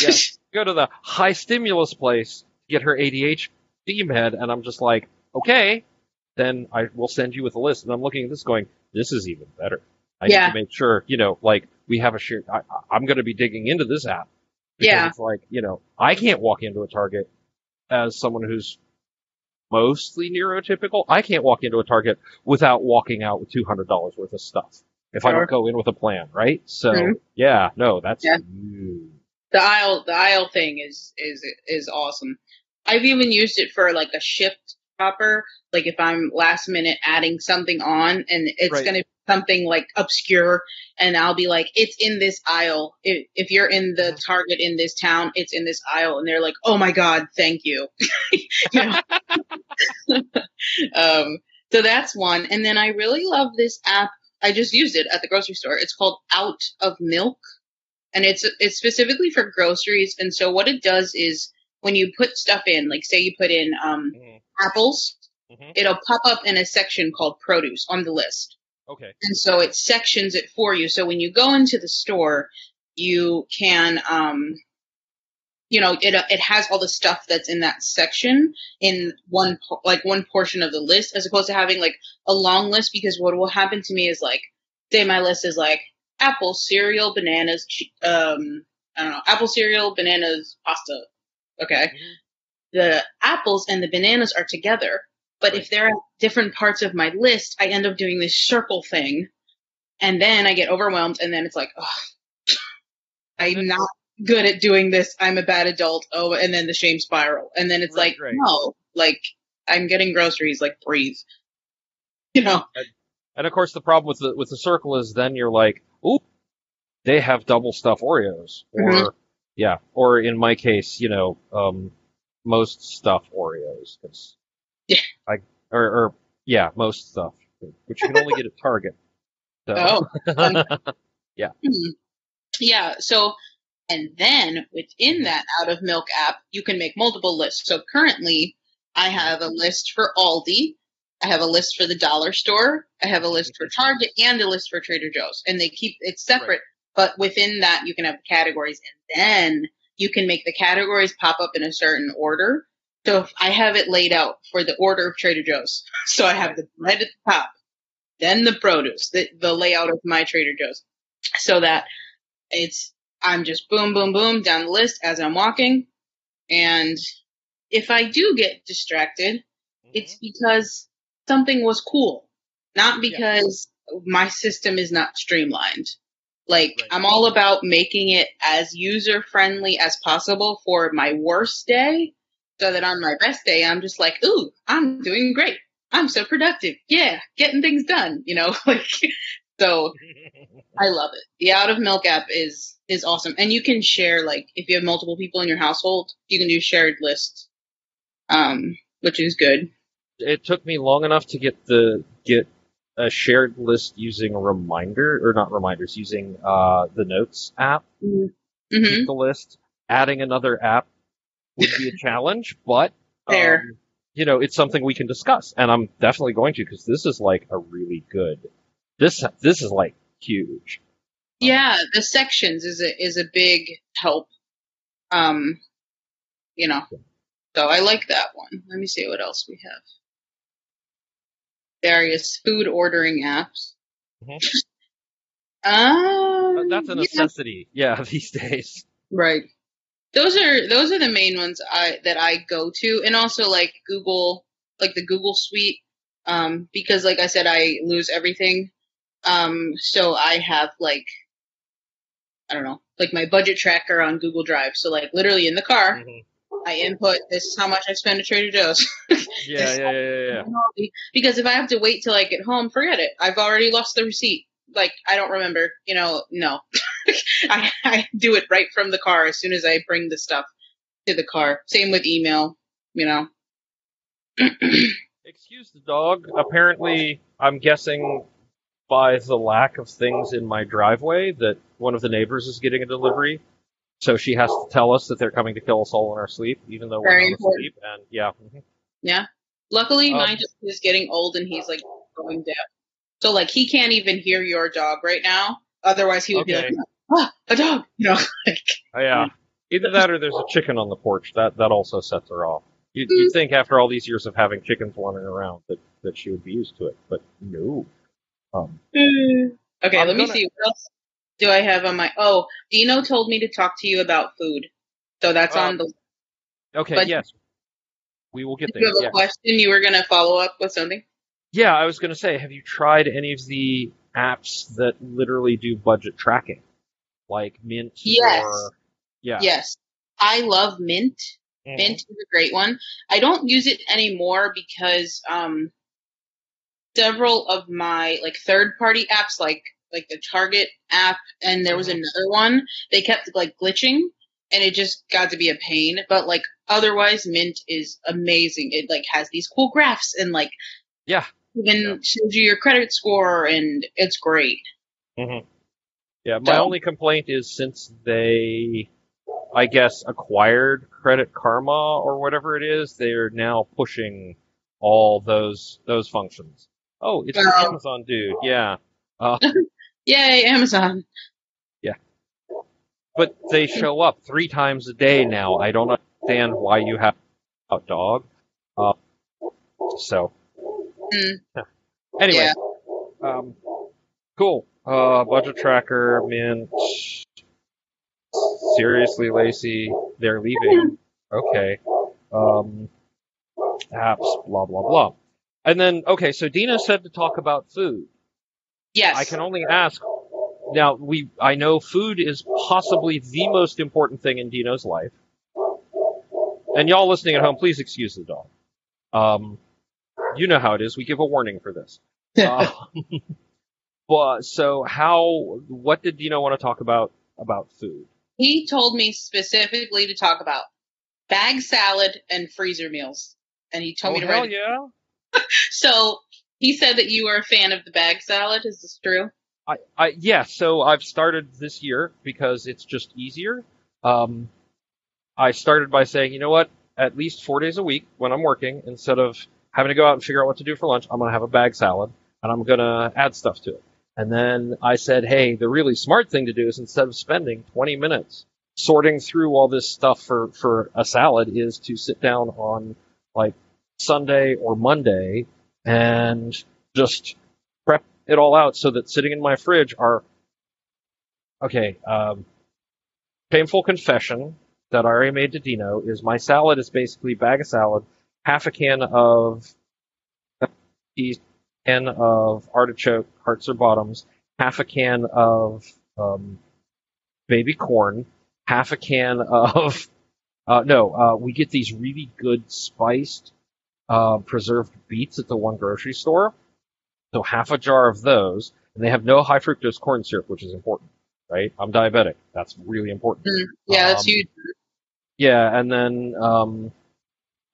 yeah, go to the high stimulus place to get her ADHD med, and I'm just like, okay, then I will send you with a list. And I'm looking at this, going, this is even better. I Yeah. need to make sure, you know, like we have a shared. I, I'm going to be digging into this app. Because Yeah. It's like, you know, I can't walk into a Target as someone who's mostly neurotypical. I can't walk into a Target without walking out with $200 worth of stuff if I don't go in with a plan, right? So, Mhm. yeah, no, that's Yeah. the aisle the aisle thing is is is awesome. I've even used it for like a shift shopper, like if I'm last minute adding something on and it's Right. gonna be something like obscure and I'll be like, it's in this aisle. If, if you're in the Target in this town, it's in this aisle and they're like, oh my god, thank you. You um, so that's one. And then I really love this app. I just used it at the grocery store. It's called Out of Milk and it's it's specifically for groceries. And so what it does is when you put stuff in, like say you put in um, Mhm. apples, Mhm. it'll pop up in a section called produce on the list, Okay. and so it sections it for you. So when you go into the store, you can um, you know it it has all the stuff that's in that section in one like one portion of the list, as opposed to having like a long list. Because what will happen to me is like say my list is like apple, cereal, bananas, um, I don't know, apple, cereal, bananas, pasta. Okay. The apples and the bananas are together, but if they're at different parts of my list, I end up doing this circle thing, and then I get overwhelmed, and then it's like, oh, I'm not good at doing this. I'm a bad adult. Oh, and then the shame spiral, and then it's Right, like, right. no, like I'm getting groceries. Like breathe, you know. And of course, the problem with the with the circle is then you're like, ooh, they have double stuff Oreos, or Mhm. Yeah, or in my case, you know, um, most stuff Oreos, 'cause Yeah. I or, or yeah, most stuff, which you can only get at Target. So. Oh. Mhm. Yeah. So, and then within that out of milk app, you can make multiple lists. So currently, I have a list for Aldi. I have a list for the dollar store. I have a list for Target and a list for Trader Joe's. And they keep it separate but within that you can have categories and then you can make the categories pop up in a certain order. So if I have it laid out for the order of Trader Joe's. So I have the bread at the top, then the produce, the, the layout of my Trader Joe's. So that it's, I'm just boom, boom, boom down the list as I'm walking. And if I do get distracted, mm-hmm. it's because something was cool, not because my system is not streamlined. Like Right. I'm all about making it as user friendly as possible for my worst day, so that on my best day I'm just like, ooh, I'm doing great. I'm so productive. Yeah, getting things done. You know, like so. I love it. The Out of Milk app is is awesome, and you can share like if you have multiple people in your household, you can do shared lists, um, which is good. it took me long enough to get the get a shared list using reminder or not reminders using uh, the notes app hmm keep the list adding another app would be a challenge but there um, you know it's something we can discuss and i'm definitely going to because this is like a really good this this is like huge Yeah, the sections is a is a big help. Um, you know, so I like that one. Let me see what else we have. Various food ordering apps. Mhm. Um, Uh, that's a necessity yeah these days Right. Those are those are the main ones I that I go to, and also like Google, like the Google Suite, um, because like I said, I lose everything. Um, so I have like, I don't know, like my budget tracker on Google Drive. So like literally in the car, Mhm. I input this is how much I spend at Trader Joe's. yeah yeah yeah yeah, yeah. because if I have to wait till I get home, forget it. I've already lost the receipt. Like I don't remember. You know, no. I, I do it right from the car as soon as I bring the stuff to the car. Same with email. You know. Excuse the dog. Apparently, I'm guessing by the lack of things in my driveway that one of the neighbors is getting a delivery. So she has to tell us that they're coming to kill us all in our sleep, even though Very we're not important. asleep. And yeah, mhm. Yeah. Luckily, Um, mine just is getting old and he's like going deaf. So like he can't even hear your dog right now. Otherwise, he would Okay. be like, ah, a dog. You know. like, Oh, yeah. Either that or there's a chicken on the porch. That that also sets her off. You'd, Mm. you'd think after all these years of having chickens wandering around that, that she would be used to it, but no. Um, okay, I'm let me gonna- see. What else do I have on my? Oh, Dino told me to talk to you about food. So that's Um, on the. okay, But- yes, we will get there. you have a Yeah. question? You were gonna follow up with something. Yeah, I was going to say, have you tried any of the apps that literally do budget tracking, like Mint? Yes. Or, yeah. Yes, I love Mint. Mhm. Mint is a great one. I don't use it anymore because um, several of my like third party apps, like like the Target app, and there was Mhm. another one, they kept like glitching, and it just got to be a pain. But like otherwise, Mint is amazing. It like has these cool graphs and like Yeah. even Yeah. shows you your credit score, and it's great. Mhm. Yeah. My So- only complaint is since they, I guess, acquired Credit Karma or whatever it is, they are now pushing all those those functions. Oh, it's Amazon dude. Yeah. Uh, Yay, Amazon! Yeah. But they show up three times a day now. I don't understand why you have a dog. Uh, so. Mm. Anyway. Yeah. Um, cool. Uh, budget tracker, mint. Seriously, Lacey, they're leaving. Okay. Um, apps, blah, blah, blah. And then, okay, so Dino said to talk about food. Yes, I can only ask. Now, we, I know food is possibly the most important thing in Dino's life. And y'all listening at home, please excuse the dog. Um, you know how it is. We give a warning for this. Uh, but so how? What did Dino want to talk about about food? He told me specifically to talk about bag salad and freezer meals. And he told oh me to hell write it. yeah! So he said that you are a fan of the bag salad. Is this true? I, I yeah. So I've started this year because it's just easier. Um, I started by saying, you know what? At least four days a week when I'm working, instead of having to go out and figure out what to do for lunch, I'm gonna have a bag salad and I'm gonna add stuff to it. And then I said, hey, the really smart thing to do is instead of spending 20 minutes sorting through all this stuff for, for a salad is to sit down on like Sunday or Monday and just prep it all out so that sitting in my fridge are, okay, um, painful confession that I already made to Dino is my salad is basically bag of salad, half a can of peas, can of artichoke hearts or bottoms, half a can of um, baby corn, half a can of uh, no, uh, we get these really good spiced uh, preserved beets at the one grocery store. So half a jar of those, and they have no high fructose corn syrup, which is important, right? I'm diabetic. That's really important. Mm, yeah, that's Um, huge. Yeah, and then um,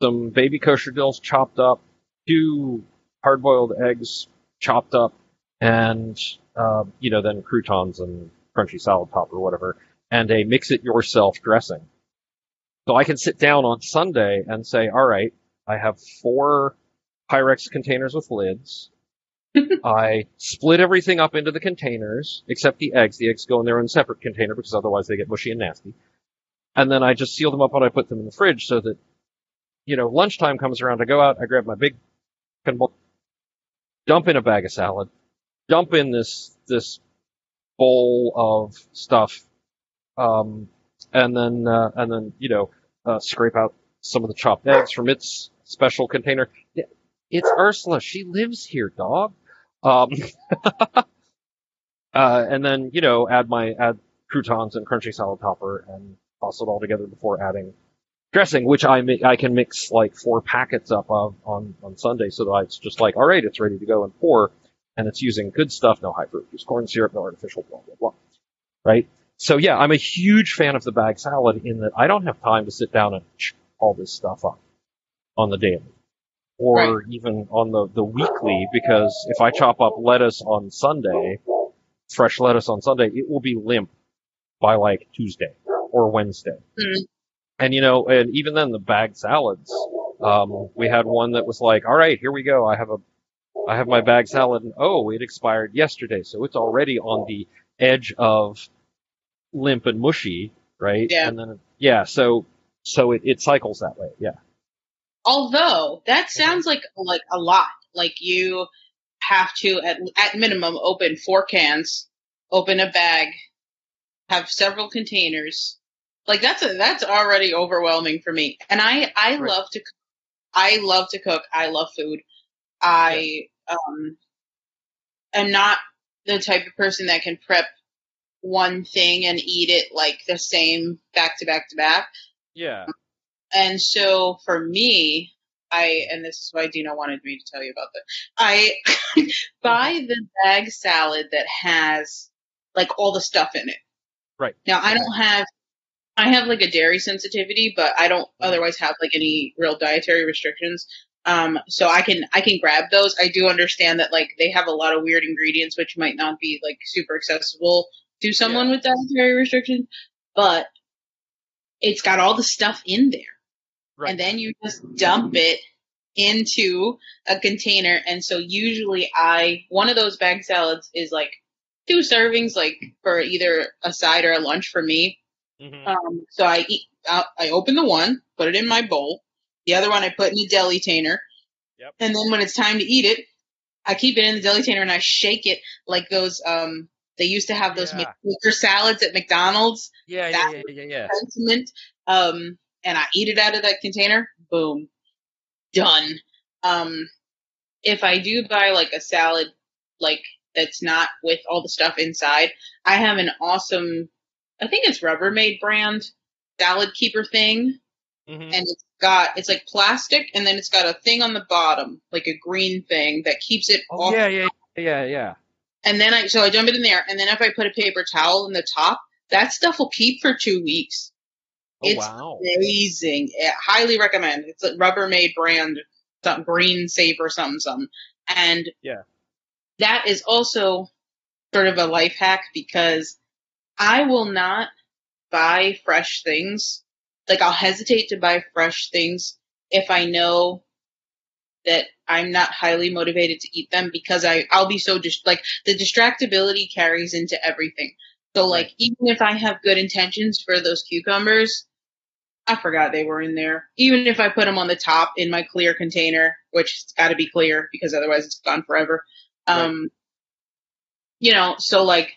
some baby kosher dills chopped up, two hard-boiled eggs chopped up, and uh, you know then croutons and crunchy salad top or whatever, and a mix-it-yourself dressing. So I can sit down on Sunday and say, all right, I have four Pyrex containers with lids. I split everything up into the containers except the eggs. The eggs go in their own separate container because otherwise they get mushy and nasty and then I just seal them up when I put them in the fridge so that, you know, lunchtime comes around. I go out, I grab my big, bowl, dump in a bag of salad, dump in this this bowl of stuff, um, and then uh, and then you know uh, scrape out some of the chopped eggs from its special container. It's Ursula. She lives here, dog. Um, uh, and then you know add my add croutons and crunchy salad topper and toss it all together before adding dressing, which I mi- I can mix like four packets up of on on Sunday, so that it's just like, all right, it's ready to go and pour, and it's using good stuff, no high fructose corn syrup, no artificial blah blah blah, right? So yeah, I'm a huge fan of the bag salad in that I don't have time to sit down and all this stuff up on the daily. Or even on the, the weekly, because if I chop up lettuce on Sunday, fresh lettuce on Sunday, it will be limp by like Tuesday or Wednesday. Mm. And you know, and even then the bagged salads, um, we had one that was like, all right, here we go. I have a, I have my bag salad and oh, it expired yesterday. So it's already on the edge of limp and mushy, right? Yeah. And then, yeah, so, so it, it cycles that way. Yeah. Although that sounds like like a lot. Like you have to at at minimum open four cans, open a bag, have several containers. Like that's a that's already overwhelming for me. And I I Right. love to I love to cook. I love food. I um am not the type of person that can prep one thing and eat it like the same back to back to back. Yeah. And so for me, I and this is why Dino wanted me to tell you about that. I buy the bag salad that has like all the stuff in it. Right. Now I don't have I have like a dairy sensitivity, but I don't otherwise have like any real dietary restrictions. Um, so I can I can grab those. I do understand that like they have a lot of weird ingredients which might not be like super accessible to someone Yeah. with dietary restrictions, but it's got all the stuff in there Right. and then you just dump it into a container. And so usually I, one of those bag salads is like two servings, like for either a side or a lunch for me. Mhm. Um, so I eat, I, I open the one, put it in my bowl. The other one I put in a deli tainer. Yep. And then when it's time to eat it, I keep it in the deli tainer and I shake it like those, um, they used to have those Yeah. shaker salads at McDonald's yeah, yeah, yeah, yeah, yeah. sentiment. Um, and I eat it out of that container. Boom, done. Um, if I do buy like a salad, like that's not with all the stuff inside, I have an awesome, I think it's Rubbermaid brand salad keeper thing, Mhm. and it's got it's like plastic, and then it's got a thing on the bottom, like a green thing that keeps it Oh, off yeah, yeah, yeah, yeah. and then I so I dump it in there, and then if I put a paper towel in the top, that stuff will keep for two weeks. Oh, It's wow. Amazing, I highly recommend. It's a Rubbermaid brand, some green saver, something something, and Yeah. that is also sort of a life hack because I will not buy fresh things. Like I'll hesitate to buy fresh things if I know that I'm not highly motivated to eat them because I I'll be so just like the distractibility carries into everything. So like even if I have good intentions for those cucumbers, I forgot they were in there. Even if I put them on the top in my clear container, which it's got to be clear because otherwise it's gone forever. Um, you know, so like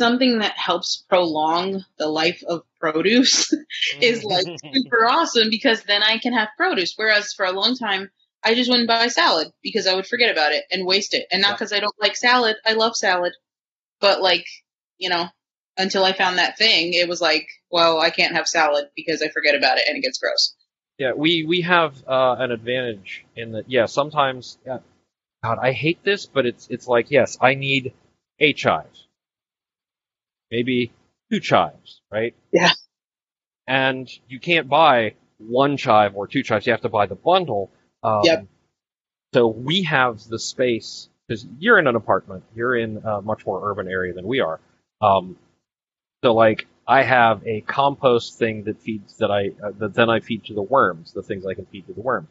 something that helps prolong the life of produce is like super awesome because then I can have produce. Whereas for a long time, I just wouldn't buy salad because I would forget about it and waste it. And not Yeah. because I don't like salad. I love salad. But like, you know, until I found that thing, it was like, well, I can't have salad because I forget about it and it gets gross. Yeah, we we have uh, an advantage in that. Yeah, sometimes. Yeah, God, I hate this, but it's it's like yes, I need a chive, maybe two chives, right? Yeah. And you can't buy one chive or two chives. You have to buy the bundle. Um, Yep. So we have the space because you're in an apartment. You're in a much more urban area than we are. Um, so like I have a compost thing that feeds that I uh, that then I feed to the worms, the things I can feed to the worms.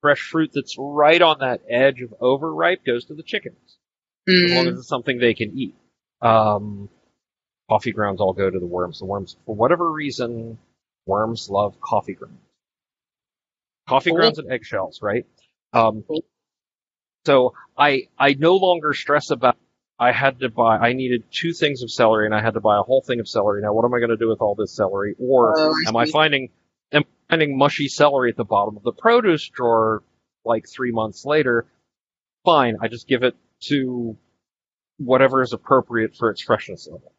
Fresh fruit that's right on that edge of overripe goes to the chickens, as long Mm, as it's something they can eat. Um, coffee grounds all go to the worms. The worms, for whatever reason, worms love coffee grounds. Coffee Cool. grounds and eggshells, right? Um, so I I no longer stress about I had to buy I needed two things of celery and I had to buy a whole thing of celery. Now what am I going to do with all this celery? Or Oh, I am I finding am I finding mushy celery at the bottom of the produce drawer like 3 months later? Fine, I just give it to whatever is appropriate for its freshness level.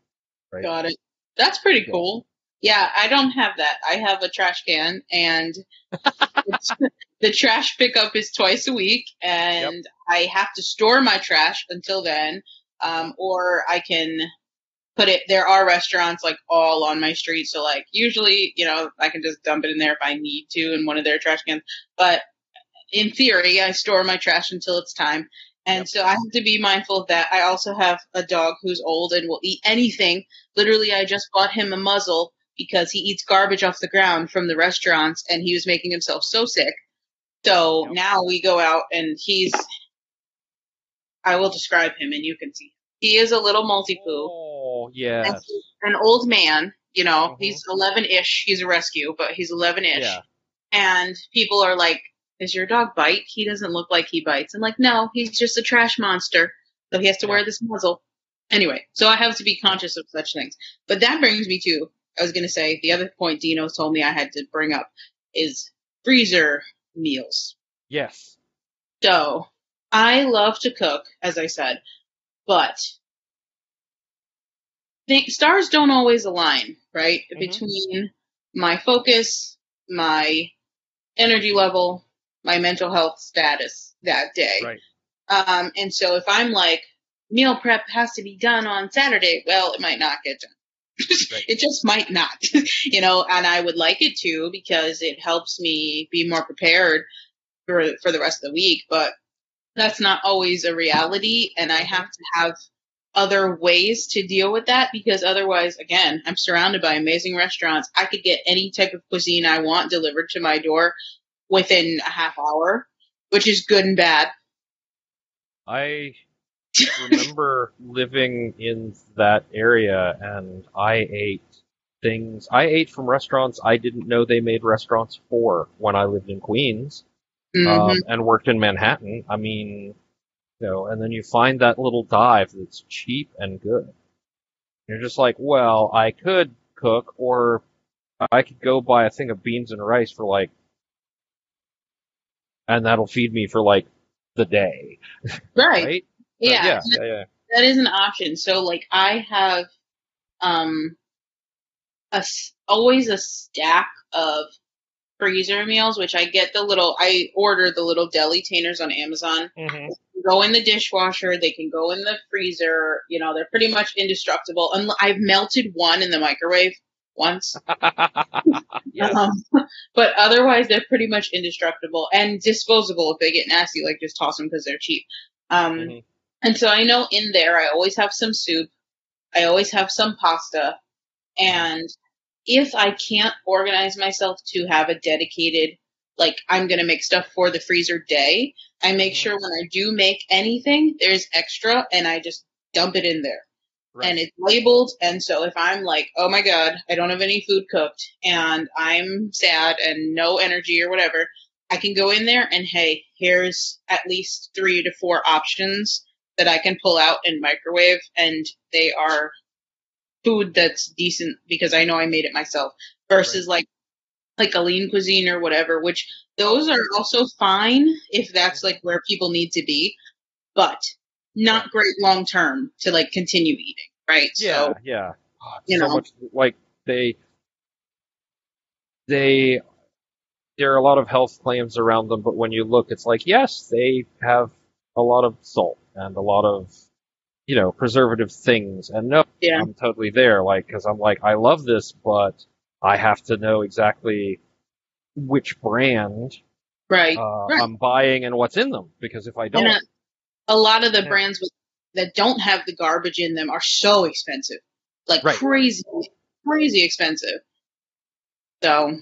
Right? Got it. That's pretty Yeah. cool. Yeah, I don't have that. I have a trash can, and the trash pickup is twice a week, and I have to store my trash until then, um, or I can put it. There are restaurants like all on my street, so like usually, you know, I can just dump it in there if I need to in one of their trash cans. But in theory, I store my trash until it's time. And Yep. so I have to be mindful of that. I also have a dog who's old and will eat anything. Literally, I just bought him a muzzle because he eats garbage off the ground from the restaurants and he was making himself so sick. So Yep. now we go out and he's, I will describe him and you can see. He is a little Maltipoo Oh, he's an old man. You know, Mhm. he's 11 ish. He's a rescue, but he's 11 ish Yeah. and people are like, "Does your dog bite? He doesn't look like he bites." I'm like, "No, he's just a trash monster, so he has to wear this muzzle." Anyway, so I have to be conscious of such things. But that brings me to I was going to say the other point Dino told me I had to bring up is freezer meals. Yes. So I love to cook, as I said, but stars don't always align, right? Mhm. Between my focus, my energy level, my mental health status that day. Right. Um, and so if I'm like, meal prep has to be done on Saturday, well, it might not get done. Right. it just might not, you know, and I would like it to because it helps me be more prepared for, for the rest of the week, but that's not always a reality. And I have to have other ways to deal with that because otherwise, again, I'm surrounded by amazing restaurants. I could get any type of cuisine I want delivered to my door within a half hour, which is good and bad. I remember living in that area and I ate things I ate from restaurants I didn't know they made restaurants for when I lived in Queens Mhm. um, and worked in Manhattan. I mean, you know, and then you find that little dive that's cheap and good. You're just like, well, I could cook or I could go buy a thing of beans and rice for like, and that'll feed me for like the day, right. right? Yeah. yeah, yeah, yeah. that is an option. So like I have um a s- always a stack of freezer meals, which I get the little I order the little deli tainers on Amazon. Mm-hmm. Go in the dishwasher. They can go in the freezer. You know, they're pretty much indestructible. And I've melted one in the microwave once. yes. Um, but otherwise, they're pretty much indestructible and disposable if they get nasty. Like just toss them because they're cheap. Um, Mhm. and so I know in there, I always have some soup. I always have some pasta. And if I can't organize myself to have a dedicated like I'm gonna make stuff for the freezer day, I make Mhm. sure when I do make anything, there's extra, and I just dump it in there Right. and it's labeled. And so if I'm like, oh my god, I don't have any food cooked, and I'm sad and no energy or whatever, I can go in there and hey, here's at least three to four options that I can pull out and microwave, and they are food that's decent because I know I made it myself. Versus like like a lean cuisine or whatever, which those are also fine if that's like where people need to be, but not great long term to like continue eating, right? Yeah, So yeah. Oh, you so know. much like they they there are a lot of health claims around them, but when you look, it's like yes, they have a lot of salt and a lot of you know preservative things, and no, Yeah. I'm totally there. Like because I'm like I love this, but I have to know exactly which brand right. uh, Right. I'm buying and what's in them because if I don't, a, a lot of the Yeah. brands with, that don't have the garbage in them are so expensive, like Right. crazy, crazy expensive. So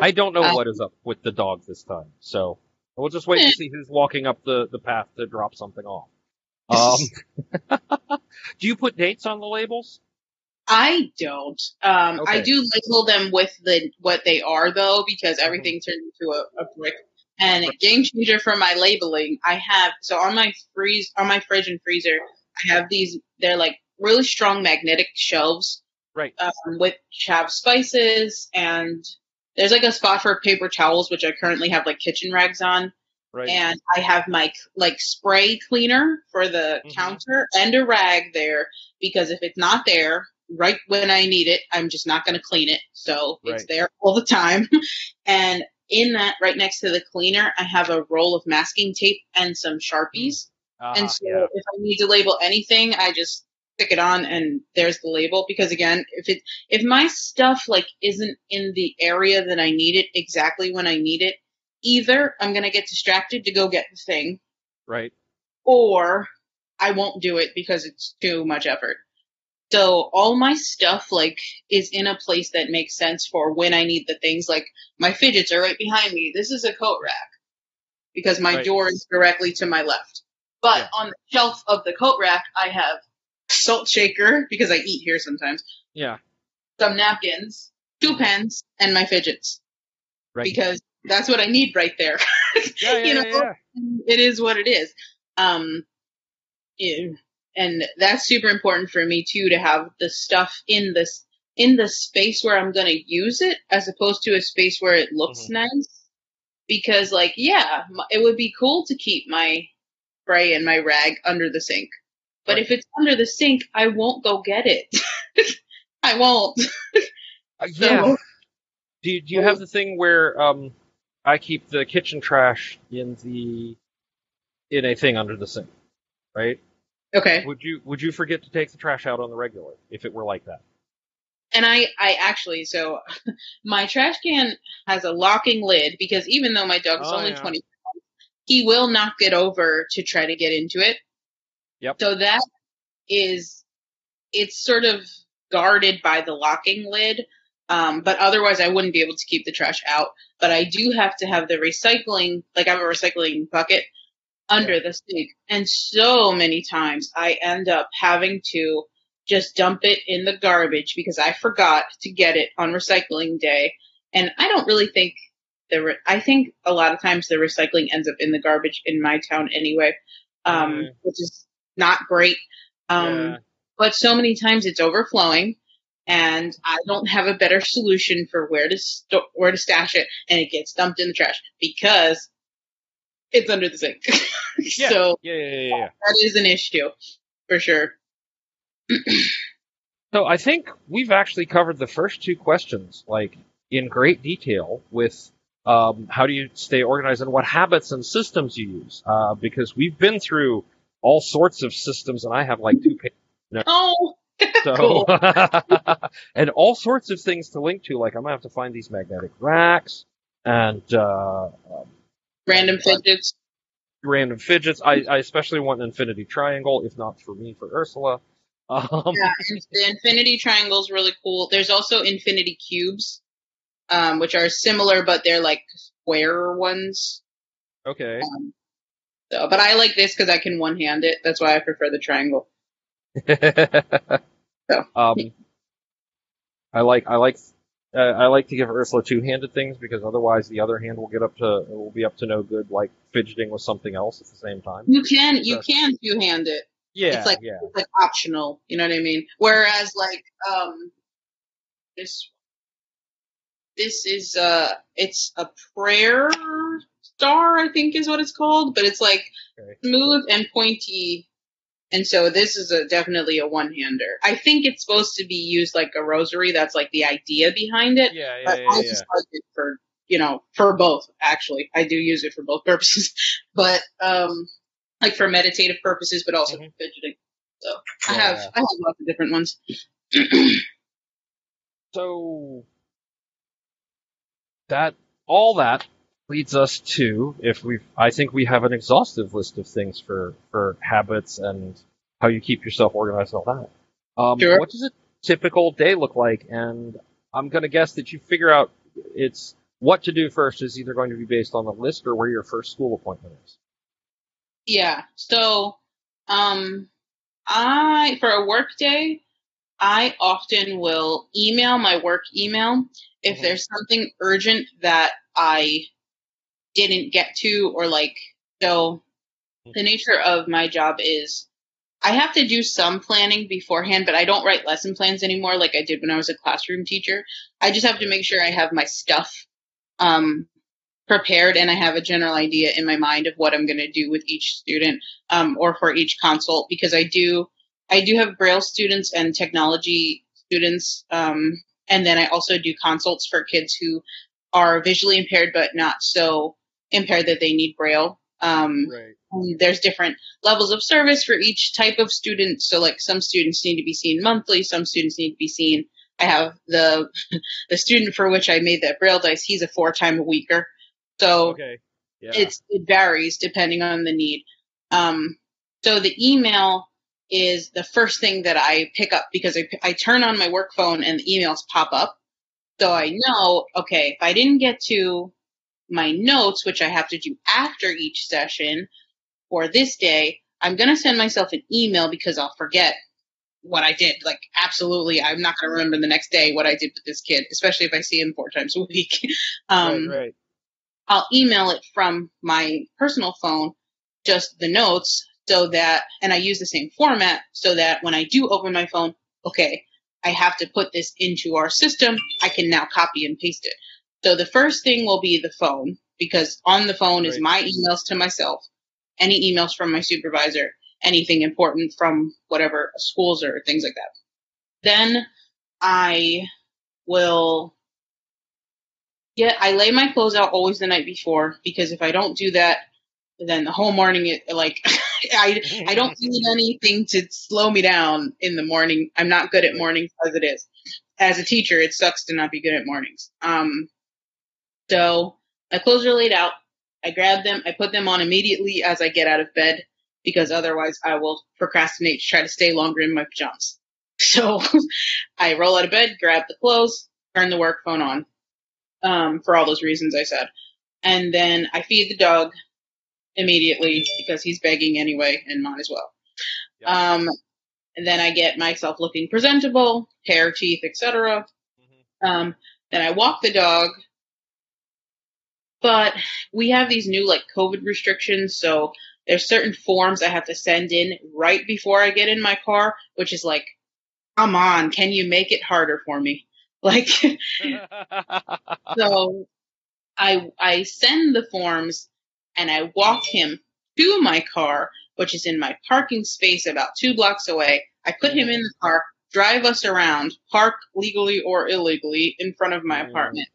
I don't know Uh, what is up with the dog this time, so we'll just wait Eh. to see who's walking up the, the path to drop something off. Um, do you put dates on the labels? I don't. Um, I do label them with the what they are though, because Mm-hmm. everything turns into a, a brick. And game changer for my labeling, I have so on my freeze on my fridge and freezer, I have these. They're like really strong magnetic shelves, Right. um, which have spices and there's like a spot for paper towels, which I currently have like kitchen rags on Right. and I have my like spray cleaner for the Mhm. counter and a rag there because if it's not there right when I need it, I'm just not going to clean it. So it's there all the time. and in that, right next to the cleaner, I have a roll of masking tape and some sharpies. Ah, and so yeah. if I need to label anything, I just stick it on and there's the label because again if it if my stuff like isn't in the area that i need it exactly when i need it either i'm going to get distracted to go get the thing Right. or i won't do it because it's too much effort so all my stuff like is in a place that makes sense for when i need the things like my fidgets are right behind me this is a coat rack because my Right. door is directly to my left but Yeah. on the shelf of the coat rack i have salt shaker because i eat here sometimes Yeah. some napkins two pens and my fidgets Right. because that's what i need right there yeah, yeah, you know, yeah, it is what it is. Um, it- and that's super important for me too to have the stuff in this in the space where I'm going to use it, as opposed to a space where it looks Mhm. nice. Because, like, yeah, it would be cool to keep my spray and my rag under the sink, but Right. if it's under the sink, I won't go get it. I won't. Uh, yeah. So- Do you, do you have the thing where um I keep the kitchen trash in the in a thing under the sink, right? Okay. Would you would you forget to take the trash out on the regular if it were like that? And I, I actually, so my trash can has a locking lid because even though my dog is Oh, only yeah. 20 pounds, he will knock it over to try to get into it. Yep. So that is, it's sort of guarded by the locking lid. Um, but otherwise I wouldn't be able to keep the trash out. But I do have to have the recycling, like I have a recycling bucket under the sink. And so many times I end up having to just dump it in the garbage because I forgot to get it on recycling day. And I don't really think the, re- I think a lot of times the recycling ends up in the garbage in my town anyway, um, Mm. which is not great. Um, Yeah. but so many times it's overflowing and I don't have a better solution for where to sto- where to stash it and it gets dumped in the trash because it's under the sink. Yeah. so Yeah, yeah, yeah, yeah. that is an issue for sure. So I think we've actually covered the first two questions like in great detail with um, how do you stay organized and what habits and systems you use uh, because we've been through all sorts of systems and I have like two pages Oh, so Cool. and all sorts of things to link to like I'm gonna have to find these magnetic racks and uh, um, random fidgets. random fidgets. I, I especially want an infinity triangle if not for me for Ursula. Um, Yeah, the infinity triangle is really cool. There's also infinity cubes. um, which are similar, but they're like square ones. Okay. Um, so, but I like this because I can one hand it. That's why I prefer the triangle. um, I like I like uh, I like to give Ursula two-handed things because otherwise the other hand will get up to will be up to no good, like fidgeting with something else at the same time. You can you Yes. can two hand it. Yeah, It's like- yeah. It's like optional. You know what I mean? Whereas like um this this is uh it's a prayer star, I think is what it's called, but it's like Okay. smooth and pointy. And so this is a definitely a one hander. I think it's supposed to be used like a rosary. That's like the idea behind it. Yeah, yeah, But yeah, I yeah. just like it for you know for both. Actually, I do use it for both purposes, but um, like for meditative purposes, but also Mhm. for fidgeting. So I have yeah. I have lots of different ones. So that all that leads us to if we I think we have an exhaustive list of things for for habits and how you keep yourself organized and all that. Um, Sure. What does a typical day look like? And I'm going to guess that you figure out it's what to do first is either going to be based on the list or where your first school appointment is. Yeah. So, um, I for a work day, I often will email my work email if Mhm. there's something urgent that I didn't get to or like so the nature of my job is I have to do some planning beforehand, but I don't write lesson plans anymore like I did when I was a classroom teacher. I just have to make sure I have my stuff um, prepared and I have a general idea in my mind of what I'm going to do with each student um, or for each consult because I do I do have Braille students and technology students, um, and then I also do consults for kids who are visually impaired but not so impaired that they need Braille. Um, Right. there's different levels of service for each type of student. So like some students need to be seen monthly, some students need to be seen. I have the the student for which I made that braille dice. He's a four time a weeker, so Okay. Yeah. it's it varies depending on the need. Um, so the email is the first thing that I pick up because I I turn on my work phone and the emails pop up. So I know, okay, if I didn't get to my notes, which I have to do after each session for this day, I'm going to send myself an email because I'll forget what I did. Like, absolutely, I'm not going to remember the next day what I did with this kid, especially if I see him four times a week. um, right, right. I'll email it from my personal phone, just the notes, so that, and I use the same format so that when I do open my phone, okay, I have to put this into our system. I can now copy and paste it. So the first thing will be the phone because on the phone is my emails to myself, any emails from my supervisor, anything important from whatever schools or things like that. Then I will yeah, I lay my clothes out always the night before because if I don't do that, then the whole morning it like I I don't need anything to slow me down in the morning. I'm not good at mornings as it is. As a teacher, it sucks to not be good at mornings. Um, so my clothes are laid out. I grab them. I put them on immediately as I get out of bed because otherwise I will procrastinate to try to stay longer in my pajamas. So I roll out of bed, grab the clothes, turn the work phone on. Um, for all those reasons I said. And then I feed the dog immediately because he's begging anyway and might as well. Yep. Um, and then I get myself looking presentable, hair, teeth, etc. Mhm. Um, then I walk the dog. But we have these new like COVID restrictions, so there's certain forms I have to send in right before I get in my car, which is like, come on, can you make it harder for me? Like, so I I send the forms and I walk him to my car, which is in my parking space about two blocks away. I put him in the car, drive us around, park legally or illegally in front of my apartment,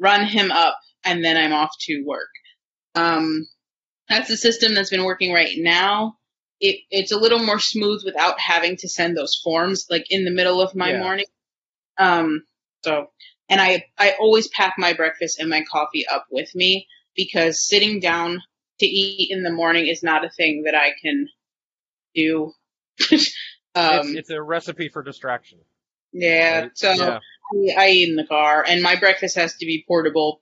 run him up, and then I'm off to work. Um, that's the system that's been working right now. It, it's a little more smooth without having to send those forms like in the middle of my Yeah. morning. Um, so, and I, I always pack my breakfast and my coffee up with me because sitting down to eat in the morning is not a thing that I can do. um, it's, it's a recipe for distraction. Yeah, Right? so Yeah. I, I eat in the car, and my breakfast has to be portable.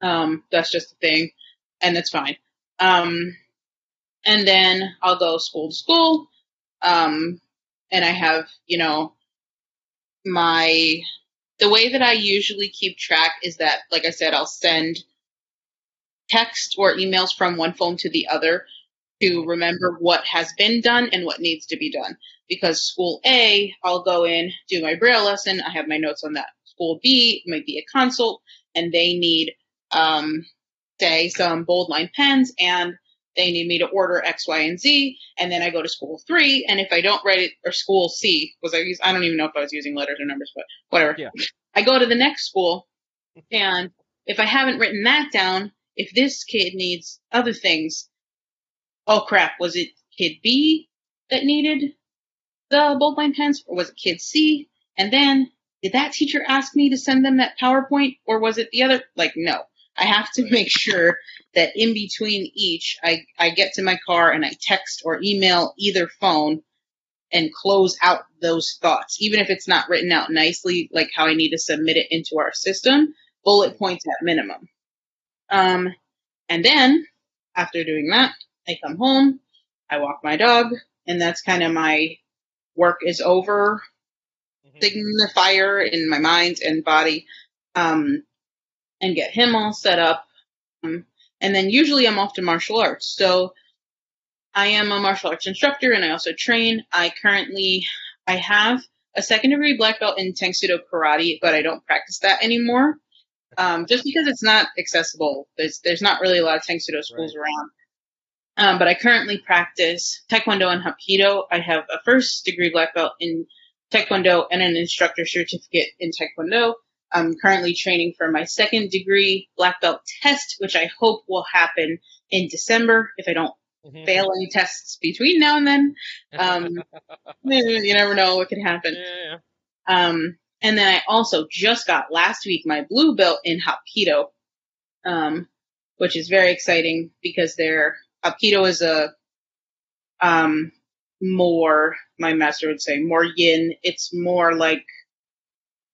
Um, that's just a thing, and it's fine. Um, and then I'll go school to school. Um, and I have, you know, my the way that I usually keep track is that, like I said, I'll send text or emails from one phone to the other to remember what has been done and what needs to be done. Because school A, I'll go in, do my braille lesson. I have my notes on that. School B might be a consult, and they need, um, say, some bold line pens, and they need me to order X, Y, and Z. And then I go to school three, and if I don't write it, or school C, was I use? I don't even know if I was using letters or numbers, but whatever. Yeah. I go to the next school, and if I haven't written that down, if this kid needs other things, oh crap, was it kid B that needed the bold line pens, or was it kid C? And then did that teacher ask me to send them that PowerPoint, or was it the other? Like, no. I have to make sure that in between each, I, I get to my car and I text or email either phone and close out those thoughts, even if it's not written out nicely, like how I need to submit it into our system, bullet points at minimum. Um, and then after doing that, I come home, I walk my dog, and that's kind of my work is over Mhm. signifier in my mind and body, um, and get him all set up. Um, and then usually I'm off to martial arts. So I am a martial arts instructor and I also train. I currently, I have a second degree black belt in Tang Soo Do Karate, but I don't practice that anymore. Um, just because it's not accessible. There's, there's not really a lot of Tang Soo Do schools around. Um, but I currently practice Taekwondo and Hapkido. I have a first degree black belt in Taekwondo and an instructor certificate in Taekwondo. I'm currently training for my second degree black belt test, which I hope will happen in December if I don't Mhm. fail any tests between now and then. Um, you never know what could happen. yeah, yeah. Um, and then I also just got last week my blue belt in Hapkido, um, which is very exciting because their Hapkido is a um, more, my master would say, more yin. It's more like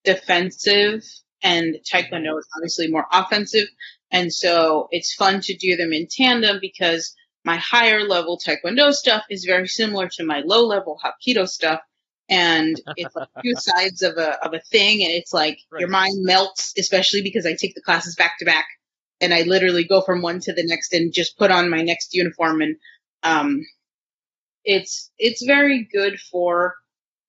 defensive, and Taekwondo is obviously more offensive. And so it's fun to do them in tandem because my higher level Taekwondo stuff is very similar to my low level Hapkido stuff. And it's like two sides of a of a thing, and it's like Right. your mind melts, especially because I take the classes back to back, and I literally go from one to the next and just put on my next uniform, and um, it's it's very good for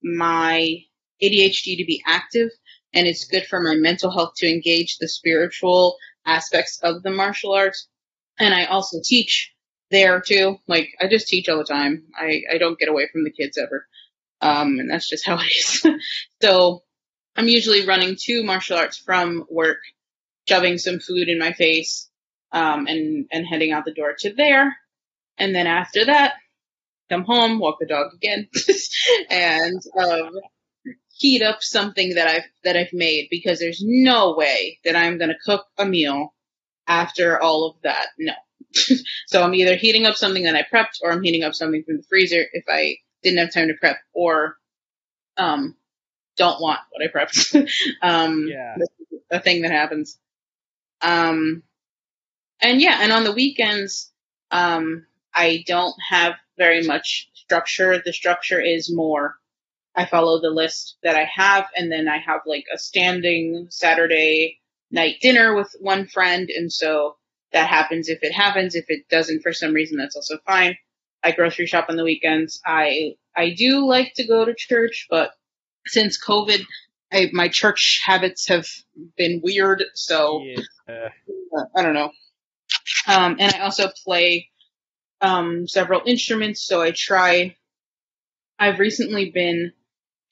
my ADHD to be active, and it's good for my mental health to engage the spiritual aspects of the martial arts. And I also teach there too. Like I just teach all the time. I, I don't get away from the kids ever. Um, and that's just how it is. so I'm usually running to martial arts from work, shoving some food in my face, um, and, and heading out the door to there. And then after that, come home, walk the dog again, and, um, heat up something that I've, that I've made because there's no way that I'm going to cook a meal after all of that. No. so I'm either heating up something that I prepped or I'm heating up something from the freezer if I didn't have time to prep or um don't want what I prepped. um Yeah. a thing that happens. Um and yeah, and on the weekends um I don't have very much structure. The structure is more I follow the list that I have and then I have like a standing Saturday night dinner with one friend and so that happens if it happens. If it doesn't for some reason, that's also fine. I grocery shop on the weekends. I I do like to go to church, but since COVID, I, my church habits have been weird. So Yeah. I don't know. Um, and I also play um, several instruments. So I try. I've recently been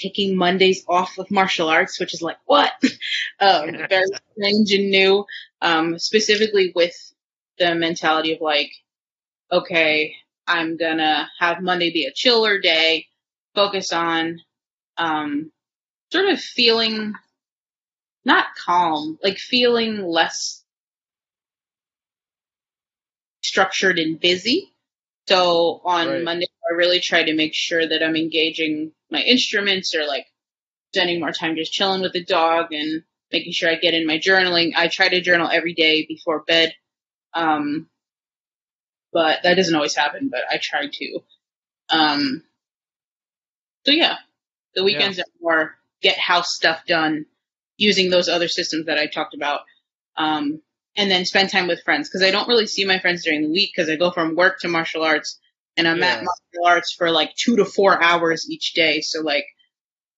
taking Mondays off of martial arts, which is like what? um, very strange and new. Um, specifically with the mentality of like, okay, I'm gonna have Monday be a chiller day, focus on um, sort of feeling not calm, like feeling less structured and busy. So on Right. Monday, I really try to make sure that I'm engaging my instruments or like spending more time just chilling with the dog and making sure I get in my journaling. I try to journal every day before bed. Um, but that doesn't always happen, but I try to. Um, so yeah, the weekends are more get house stuff done using those other systems that I talked about. Um, and then spend time with friends because I don't really see my friends during the week because I go from work to martial arts and I'm at Yeah. martial arts for like two to four hours each day. So like,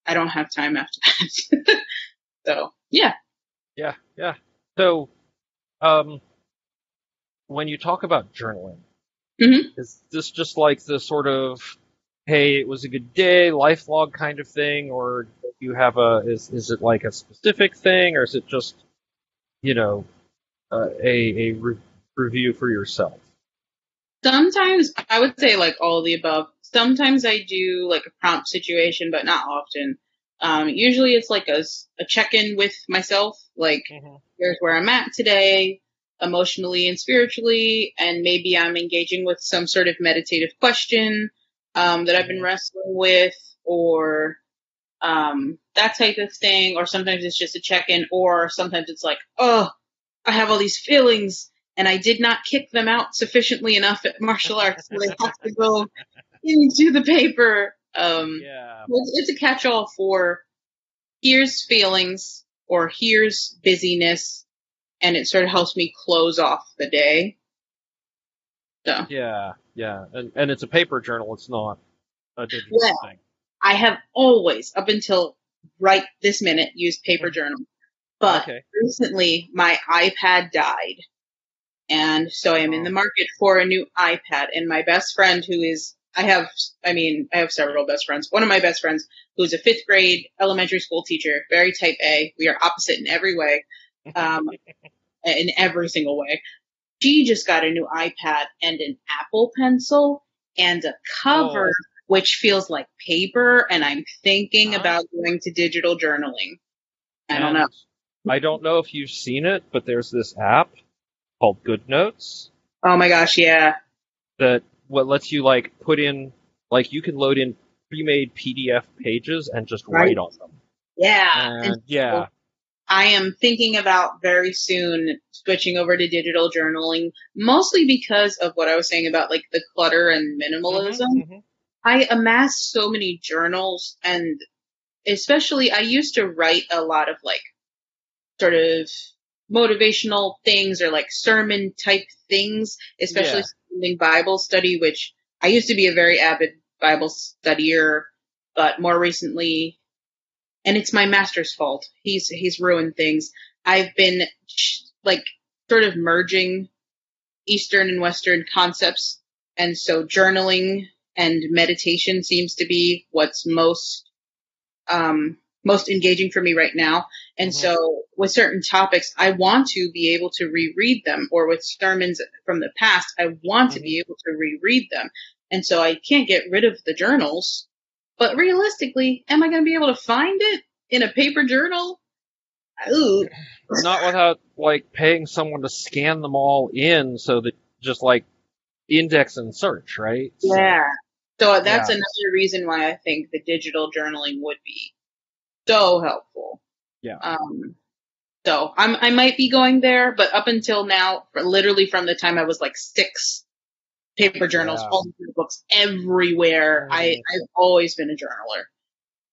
I don't have time after that. so yeah. Yeah, yeah. So, um, when you talk about journaling, Mhm. is this just like the sort of, hey, it was a good day, life log kind of thing, or you have a, is is it like a specific thing, or is it just, you know, uh, a a re- review for yourself? Sometimes I would say like all the above. Sometimes I do like a prompt situation, but not often. Um, usually it's like a check-in with myself, like here's where I'm at today, emotionally and spiritually, and maybe I'm engaging with some sort of meditative question um, that I've been wrestling with, or um, that type of thing. Or sometimes it's just a check-in, or sometimes it's like, oh, I have all these feelings, and I did not kick them out sufficiently enough at martial arts, so they have to go into the paper. Um, Yeah. it's, it's a catch-all for here's feelings or here's busyness, and it sort of helps me close off the day. So Yeah, yeah, and and it's a paper journal. It's not a digital Yeah. thing. I have always, up until right this minute, used paper journal, but Okay. recently my iPad died, and so I am in the market for a new iPad. And my best friend, who is I have, I mean, I have several best friends. One of my best friends, who's a fifth grade elementary school teacher, very type A. We are opposite in every way, um, in every single way. She just got a new iPad and an Apple Pencil and a cover, Oh. which feels like paper. And I'm thinking about going to digital journaling. I don't know. I don't know if you've seen it, but there's this app called GoodNotes Oh my gosh, yeah. that what lets you like put in like you can load in pre-made PDF pages and just Right. write on them. Yeah. And And yeah, I am thinking about very soon switching over to digital journaling, mostly because of what I was saying about like the clutter and minimalism. Mhm, mhm. I amassed so many journals and especially I used to write a lot of like sort of motivational things or like sermon type things, especially Yeah. Bible study, which I used to be a very avid Bible studier, but more recently, and it's my master's fault. He's, he's ruined things. I've been like sort of merging Eastern and Western concepts. And so journaling and meditation seems to be what's most, um, most engaging for me right now. And Mhm. so with certain topics, I want to be able to reread them or with sermons from the past, I want to be able to reread them. And so I can't get rid of the journals, but realistically, am I going to be able to find it in a paper journal? Ooh. Not without like paying someone to scan them all in so that just like index and search, right? So- Yeah. So that's Yeah. another reason why I think the digital journaling would be so helpful. Yeah. Um, so I'm, I might be going there, but up until now, literally from the time I was like six, paper journals, Yeah. all the books everywhere. I. I've always been a journaler.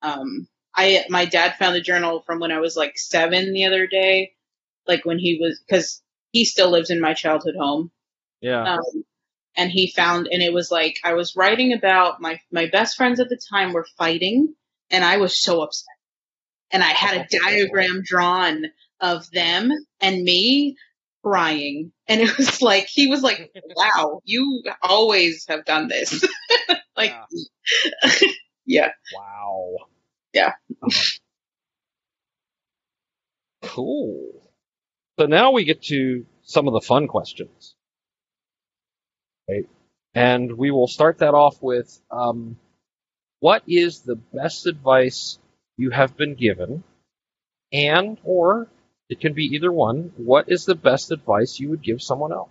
Um, I, my dad found a journal from when I was like seven the other day, like when he was, cause he still lives in my childhood home Yeah. um, and he found and it was like I was writing about my my best friends at the time were fighting and I was so upset. And I had a diagram drawn of them and me crying. And it was like he was like, Wow, you always have done this. like yeah. Wow. Yeah. Um, cool. So now we get to some of the fun questions. Right. And we will start that off with um, what is the best advice you have been given? And, or it can be either one, what is the best advice you would give someone else?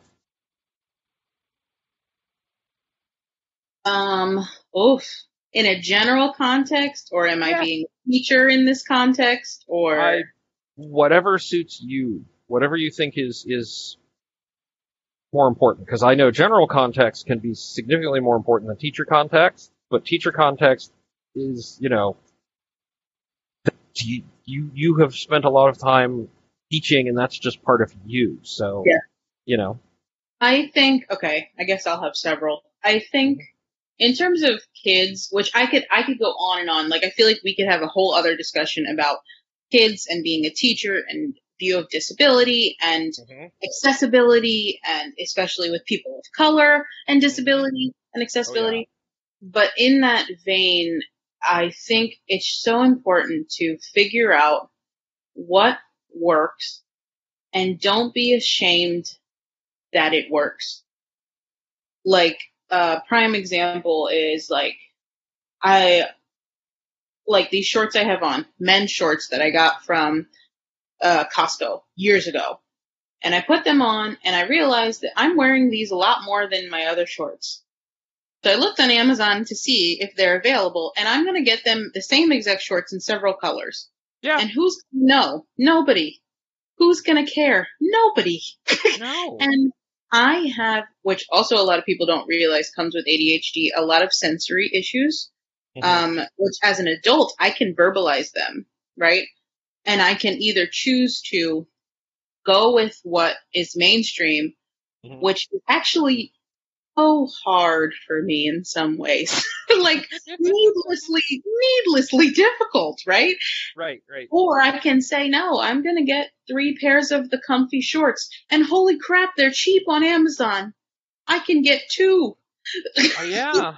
Um oof. In a general context or am I Yeah. being teacher in this context, or I, whatever suits you, whatever you think is is more important. Because I know general context can be significantly more important than teacher context, but teacher context is, you know, you you, you have spent a lot of time teaching, and that's just part of you. So, Yeah. you know, I think okay, I guess I'll have several. I think in terms of kids, which I could I could go on and on. Like I feel like we could have a whole other discussion about kids and being a teacher and view of disability and mm-hmm. accessibility and especially with people of color and disability and oh, accessibility. But in that vein, I think it's so important to figure out what works and don't be ashamed that it works. Like, a prime example is like, I, like these shorts I have on, men's shorts that I got from, uh, Costco years ago. And I put them on and I realized that I'm wearing these a lot more than my other shorts. So I looked on Amazon to see if they're available and I'm going to get them the same exact shorts in several colors. yeah, And who's, no, nobody. Who's going to care? Nobody. no, And I have, which also a lot of people don't realize comes with ADHD, a lot of sensory issues. Mhm. Um, which as an adult, I can verbalize them, right? And I can either choose to go with what is mainstream, Mhm. which is actually hard for me in some ways. like needlessly, needlessly difficult, right? right, right. Or I can say, no, I'm going to get three pairs of the comfy shorts. And holy crap, they're cheap on Amazon. I can get two. Oh, yeah,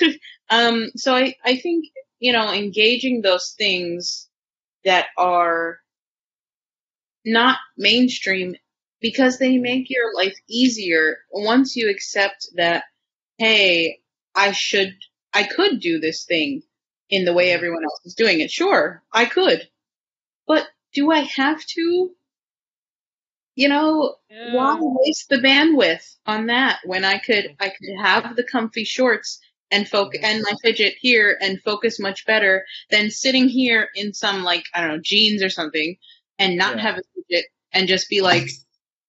Um, so I, I think, you know, engaging those things that are not mainstream because they make your life easier once you accept that, hey, I should, I could do this thing in the way everyone else is doing it. Sure, I could. But do I have to? You know, why waste the bandwidth on that when I could I could have the comfy shorts and focus and my fidget here and focus much better than sitting here in some like I don't know jeans or something and not Yeah. have a fidget and just be like,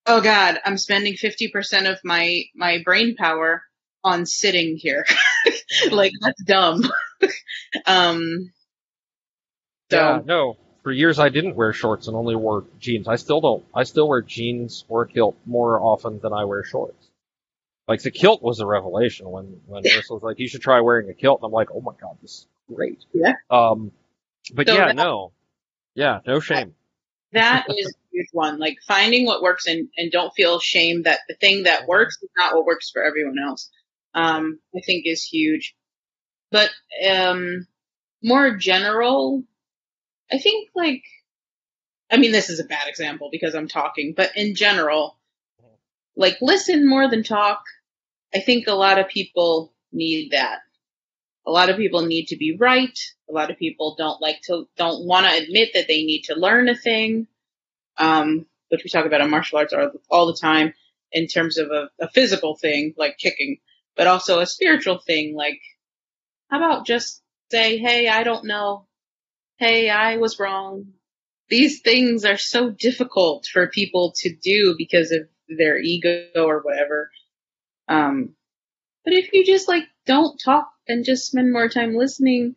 oh god, I'm spending fifty percent of my my brain power on sitting here. like that's dumb. um. So Yeah, no. For years I didn't wear shorts and only wore jeans. I still don't. I still wear jeans or a kilt more often than I wear shorts. Like the kilt was a revelation when when Ursula was like, "You should try wearing a kilt," and I'm like, "Oh my god, this is great." Yeah. Um, but So yeah, that- no, yeah, no shame. that is huge one. Like finding what works and, and don't feel shame that the thing that works is not what works for everyone else. Um, I think is huge. But um, more general, I think like, I mean, this is a bad example because I'm talking, but in general, like listen more than talk. I think a lot of people need that. A lot of people need to be right. A lot of people don't like to, don't want to admit that they need to learn a thing. Um, which we talk about in martial arts all, the time in terms of a, a physical thing like kicking, but also a spiritual thing like, how about just say, hey, I don't know. Hey, I was wrong. These things are so difficult for people to do because of their ego or whatever. Um, but if you just like don't talk and just spend more time listening,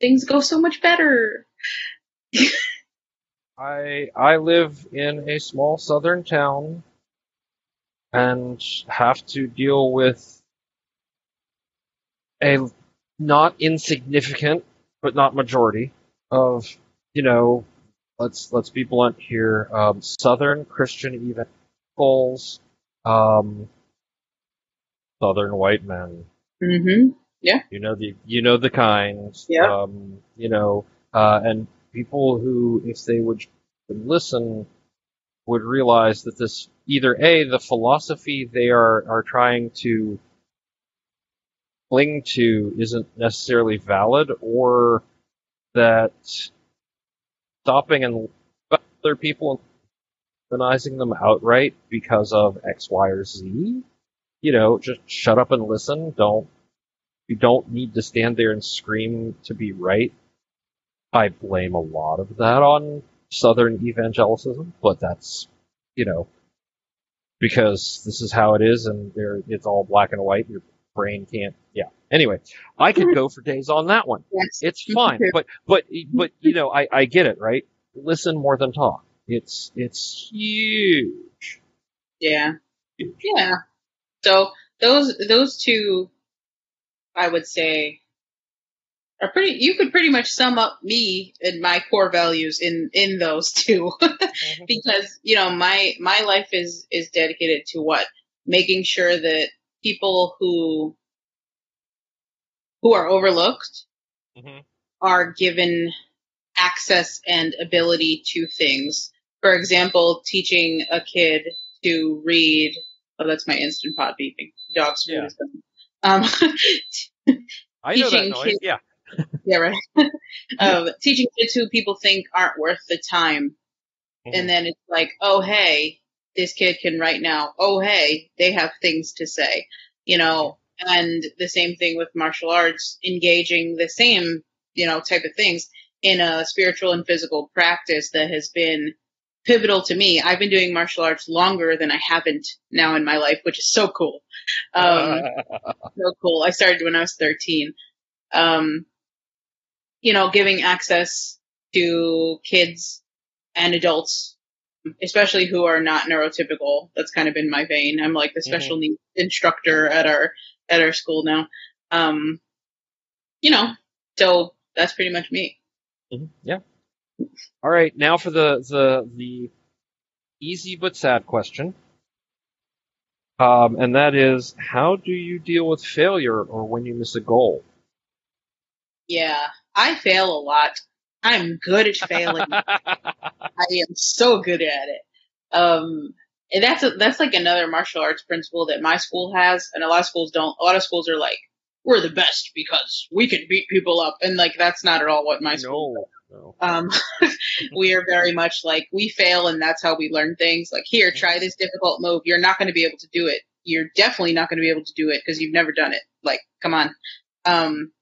things go so much better. I I live in a small southern town and have to deal with a not insignificant but not majority of you know let's let's be blunt here um, southern Christian evangelicals um, southern white men Mm-hmm. Yeah you know the you know the kind. Yeah. Um, you know, uh, and people who, if they would listen, would realize that this either a the philosophy they are are trying to cling to isn't necessarily valid, or that stopping and other people and them outright because of X, Y, or Z. You know, just shut up and listen. Don't you don't need to stand there and scream to be right. I blame a lot of that on Southern evangelicism, but that's, you know, because this is how it is and it's all black and white. Your brain can't, yeah. Anyway, I could go for days on that one. Yes. It's fine, but, but, but, you know, I, I get it, right? Listen more than talk. It's, it's huge. Yeah. Yeah. So those those two I would say are pretty you could pretty much sum up me and my core values in in those two because you know my my life is is dedicated to what making sure that people who who are overlooked Mhm. are given access and ability to things for example teaching a kid to read oh that's my instant pot beeping dog's food Yeah. um I know that noise. kids- Yeah. yeah right um teaching kids who people think aren't worth the time and then it's like, oh hey, this kid can write now. Oh hey, they have things to say, you know. And the same thing with martial arts, engaging the same, you know, type of things in a spiritual and physical practice that has been pivotal to me. I've been doing martial arts longer than I haven't now in my life, which is so cool. Um, so cool. I started when I was 13. Um, you know, giving access to kids and adults, especially who are not neurotypical. That's kind of been my vein. I'm like the special needs instructor at our at our school now. Um, you know, so that's pretty much me. Mhm. Yeah. All right, now for the the the easy but sad question. Um, and that is, how do you deal with failure or when you miss a goal? Yeah, I fail a lot. I'm good at failing. I am so good at it. Um, and that's a, that's like another martial arts principle that my school has, and a lot of schools don't. A lot of schools are like, "We're the best because we can beat people up," and like that's not at all what my school. no, no. Um, we are very much like we fail, and that's how we learn things. Like, here, try this difficult move. You're not going to be able to do it. You're definitely not going to be able to do it because you've never done it. Like, come on. Um,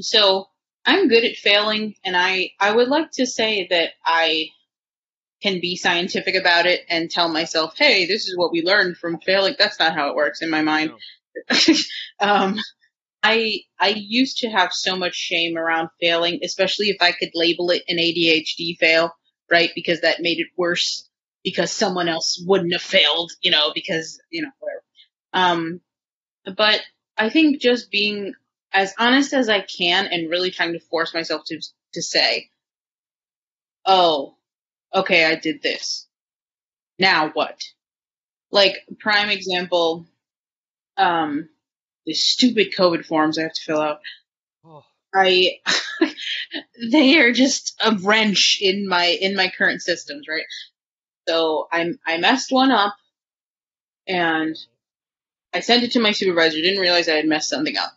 so I'm good at failing, and I I would like to say that I can be scientific about it and tell myself, hey, this is what we learned from failing. That's not how it works in my mind. um, I I used to have so much shame around failing, especially if I could label it an ADHD fail, right? Because that made it worse because someone else wouldn't have failed, you know, because you know whatever. Um, but I think just being as honest as I can and really trying to force myself to to say, oh, okay, I did this. Now what? Like prime example, um, the stupid COVID forms I have to fill out. Oh, I they are just a wrench in my in my current systems, right? So I I messed one up and I sent it to my supervisor, didn't realize I had messed something up.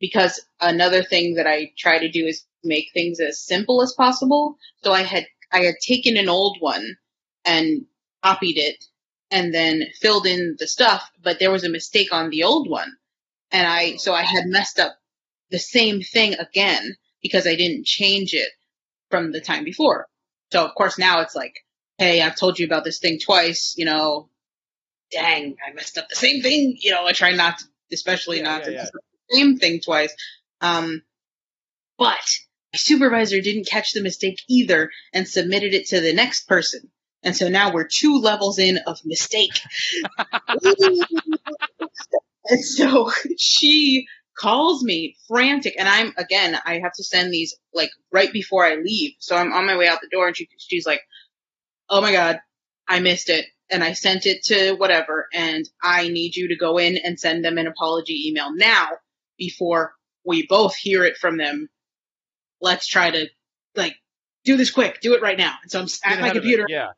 Because another thing that I try to do is make things as simple as possible. So I had I had taken an old one and copied it and then filled in the stuff, but there was a mistake on the old one. And I so I had messed up the same thing again because I didn't change it from the time before. So of course now it's like, hey, I've told you about this thing twice, you know, dang, I messed up the same thing. You know, I try not to, especially Yeah, not yeah, to yeah. Mess up the same thing twice. Um, but my supervisor didn't catch the mistake either and submitted it to the next person. And so now we're two levels in of mistake. and so she calls me frantic and I'm again, I have to send these like right before I leave. So I'm on my way out the door and she, she's like, Oh my God, I missed it. And I sent it to whatever and I need you to go in and send them an apology email now before we both hear it from them. Let's try to like do this quick, do it right now. And so I'm at my computer Yeah.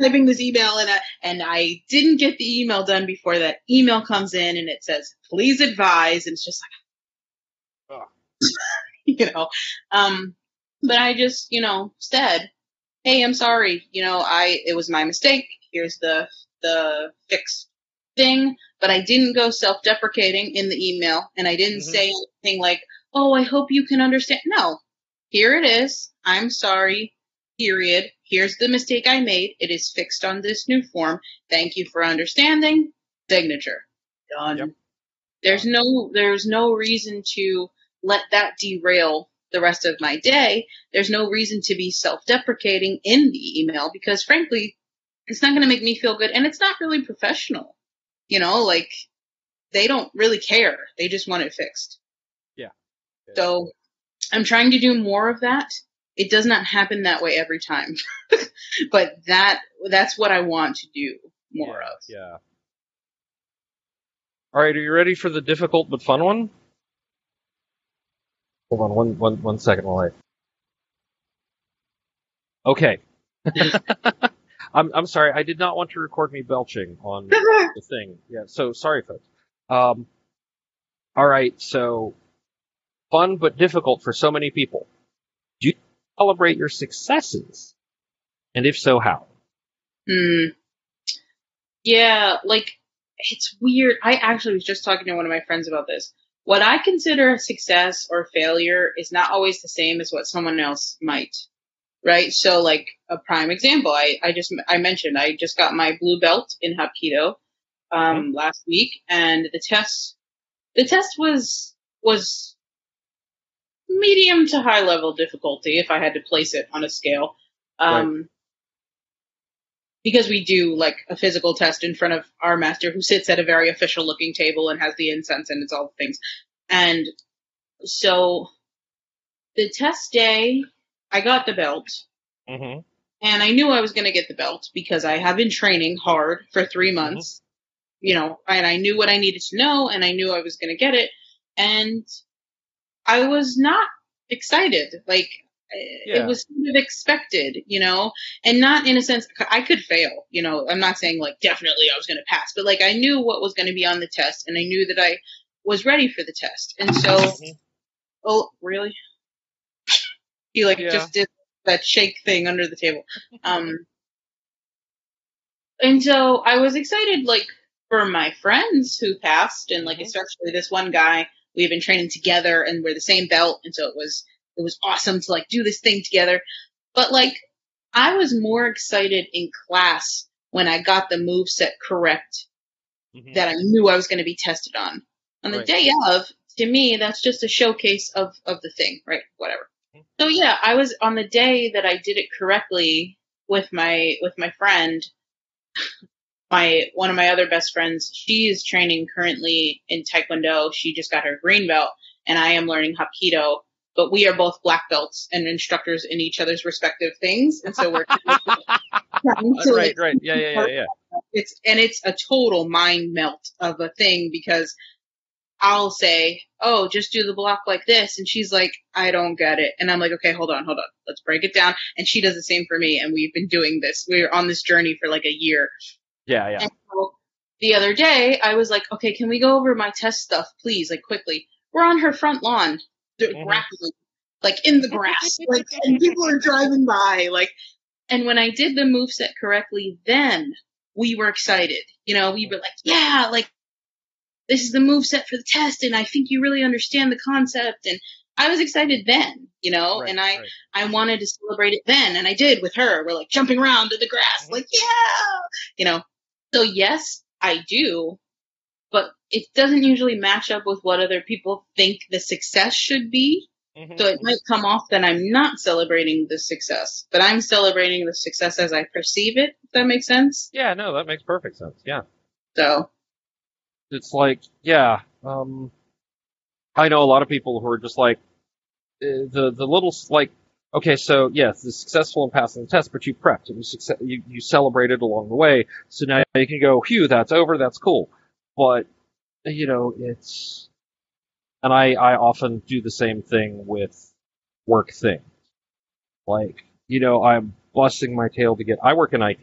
typing this email and I, and I didn't get the email done before that email comes in and it says, please advise. And it's just like, you know, um, but I just, you know, said, Hey, I'm sorry. You know, I, it was my mistake. Here's the, the fixed thing, but I didn't go self-deprecating in the email and I didn't Mhm. say anything like, Oh, I hope you can understand. No, here it is. I'm sorry. Period. Here's the mistake I made. It is fixed on this new form. Thank you for understanding. Signature. Done. Yep. There's no there's no reason to let that derail the rest of my day. There's no reason to be self-deprecating in the email because frankly, it's not going to make me feel good and it's not really professional. You know, like they don't really care. They just want it fixed. Yeah. So I'm trying to do more of that. It does not happen that way every time. but that that's what I want to do more yeah, of. Yeah. All right, are you ready for the difficult but fun one? Hold on one, one, one second while I. Okay. I'm I'm sorry. I did not want to record me belching on the thing. Yeah. So sorry, folks. Um. All right. So fun but difficult for so many people. Do you celebrate your successes? And if so, how? Hmm. Yeah, like it's weird. I actually was just talking to one of my friends about this. What I consider a success or failure is not always the same as what someone else might. Right? So like a prime example, I, I just, I mentioned I just got my blue belt in Hapkido, um, last week and the test, the test was, was medium to high level difficulty if I had to place it on a scale. Um, because we do like a physical test in front of our master who sits at a very official looking table and has the incense and it's all the things. And so the test day, I got the belt Mm-hmm. and I knew I was going to get the belt because I have been training hard for three months, you know, and I knew what I needed to know and I knew I was going to get it. And I was not excited. Like, Yeah. it was sort of expected, you know, and not in a sense, I could fail, you know, I'm not saying like definitely I was going to pass, but like I knew what was going to be on the test and I knew that I was ready for the test. And so, Mhm. oh, really? He like Yeah. just did that shake thing under the table. Um, and so I was excited, like, for my friends who passed and like, Mhm. especially this one guy, we've been training together and we're the same belt. And so it was, it was awesome to like do this thing together. But like, I was more excited in class when I got the move set correct Mhm. that I knew I was going to be tested on. On the Right. day of, to me, that's just a showcase of, of the thing, right? Whatever. So yeah, I was on the day that I did it correctly with my, with my friend, my, one of my other best friends, she is training currently in Taekwondo. She just got her green belt and I am learning Hapkido, but we are both black belts and instructors in each other's respective things. And so we're right, right. Yeah, yeah, yeah, yeah. it's and it's a total mind melt of a thing because I'll say, "Oh, just do the block like this," and she's like, "I don't get it," and I'm like, "Okay, hold on, hold on, let's break it down." And she does the same for me, and we've been doing this. We're on this journey for like a year. Yeah, yeah. And so the other day, I was like, "Okay, can we go over my test stuff, please, like quickly?" We're on her front lawn, d- grappling, like in the grass, like, and people are driving by, like. And when I did the move set correctly, then we were excited. You know, we were like, yeah, like this is the move set for the test, and I think you really understand the concept. And I was excited then, you know, Right, and I right. I wanted to celebrate it then, and I did with her. We're like jumping around in the grass, Mhm. like yeah, you know. So yes, I do, but it doesn't usually match up with what other people think the success should be. Mhm. So it might come off that I'm not celebrating the success, but I'm celebrating the success as I perceive it. If that makes sense. Yeah, no, that makes perfect sense. Yeah. So It's like, yeah, um, I know a lot of people who are just like, uh, the, the little, like, okay, so yes, the successful in passing the test, but you prepped and you, success, you, you celebrated along the way. So now you can go, phew, that's over, that's cool. But, you know, it's, and I, I often do the same thing with work things. Like, you know, I'm busting my tail to get, I work in IT.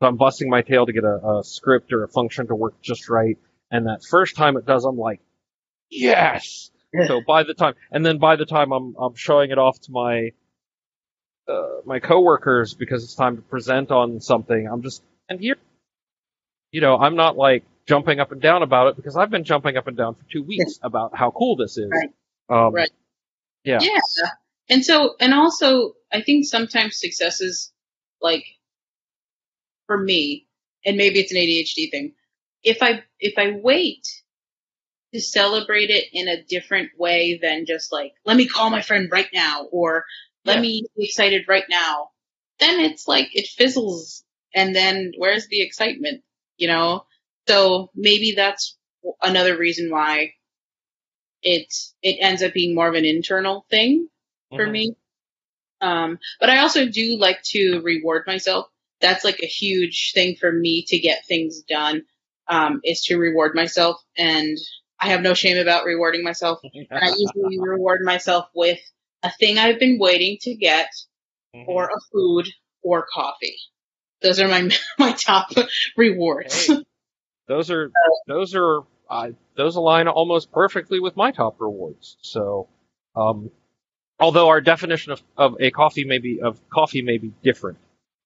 So I'm busting my tail to get a, a script or a function to work just right. And that first time it does, I'm like, yes! So by the time, and then by the time I'm, I'm showing it off to my, uh, my coworkers because it's time to present on something, I'm just, and here, you know, I'm not like jumping up and down about it because I've been jumping up and down for two weeks about how cool this is. Right. Um, Right. Yeah. yeah. And so, and also I think sometimes successes, like, for me, and maybe it's an ADHD thing. If I if I wait to celebrate it in a different way than just like, let me call my friend right now or let Yeah. me be excited right now, then it's like it fizzles and then where's the excitement, you know? So maybe that's another reason why it it ends up being more of an internal thing for Mhm. me. Um, but I also do like to reward myself. That's like a huge thing for me to get things done, um, is to reward myself. And I have no shame about rewarding myself. And I usually reward myself with a thing I've been waiting to get Mhm. or a food or coffee. Those are my, my top rewards. Hey, those are those are uh, those align almost perfectly with my top rewards. So, um, although our definition of, of a coffee may be of coffee may be different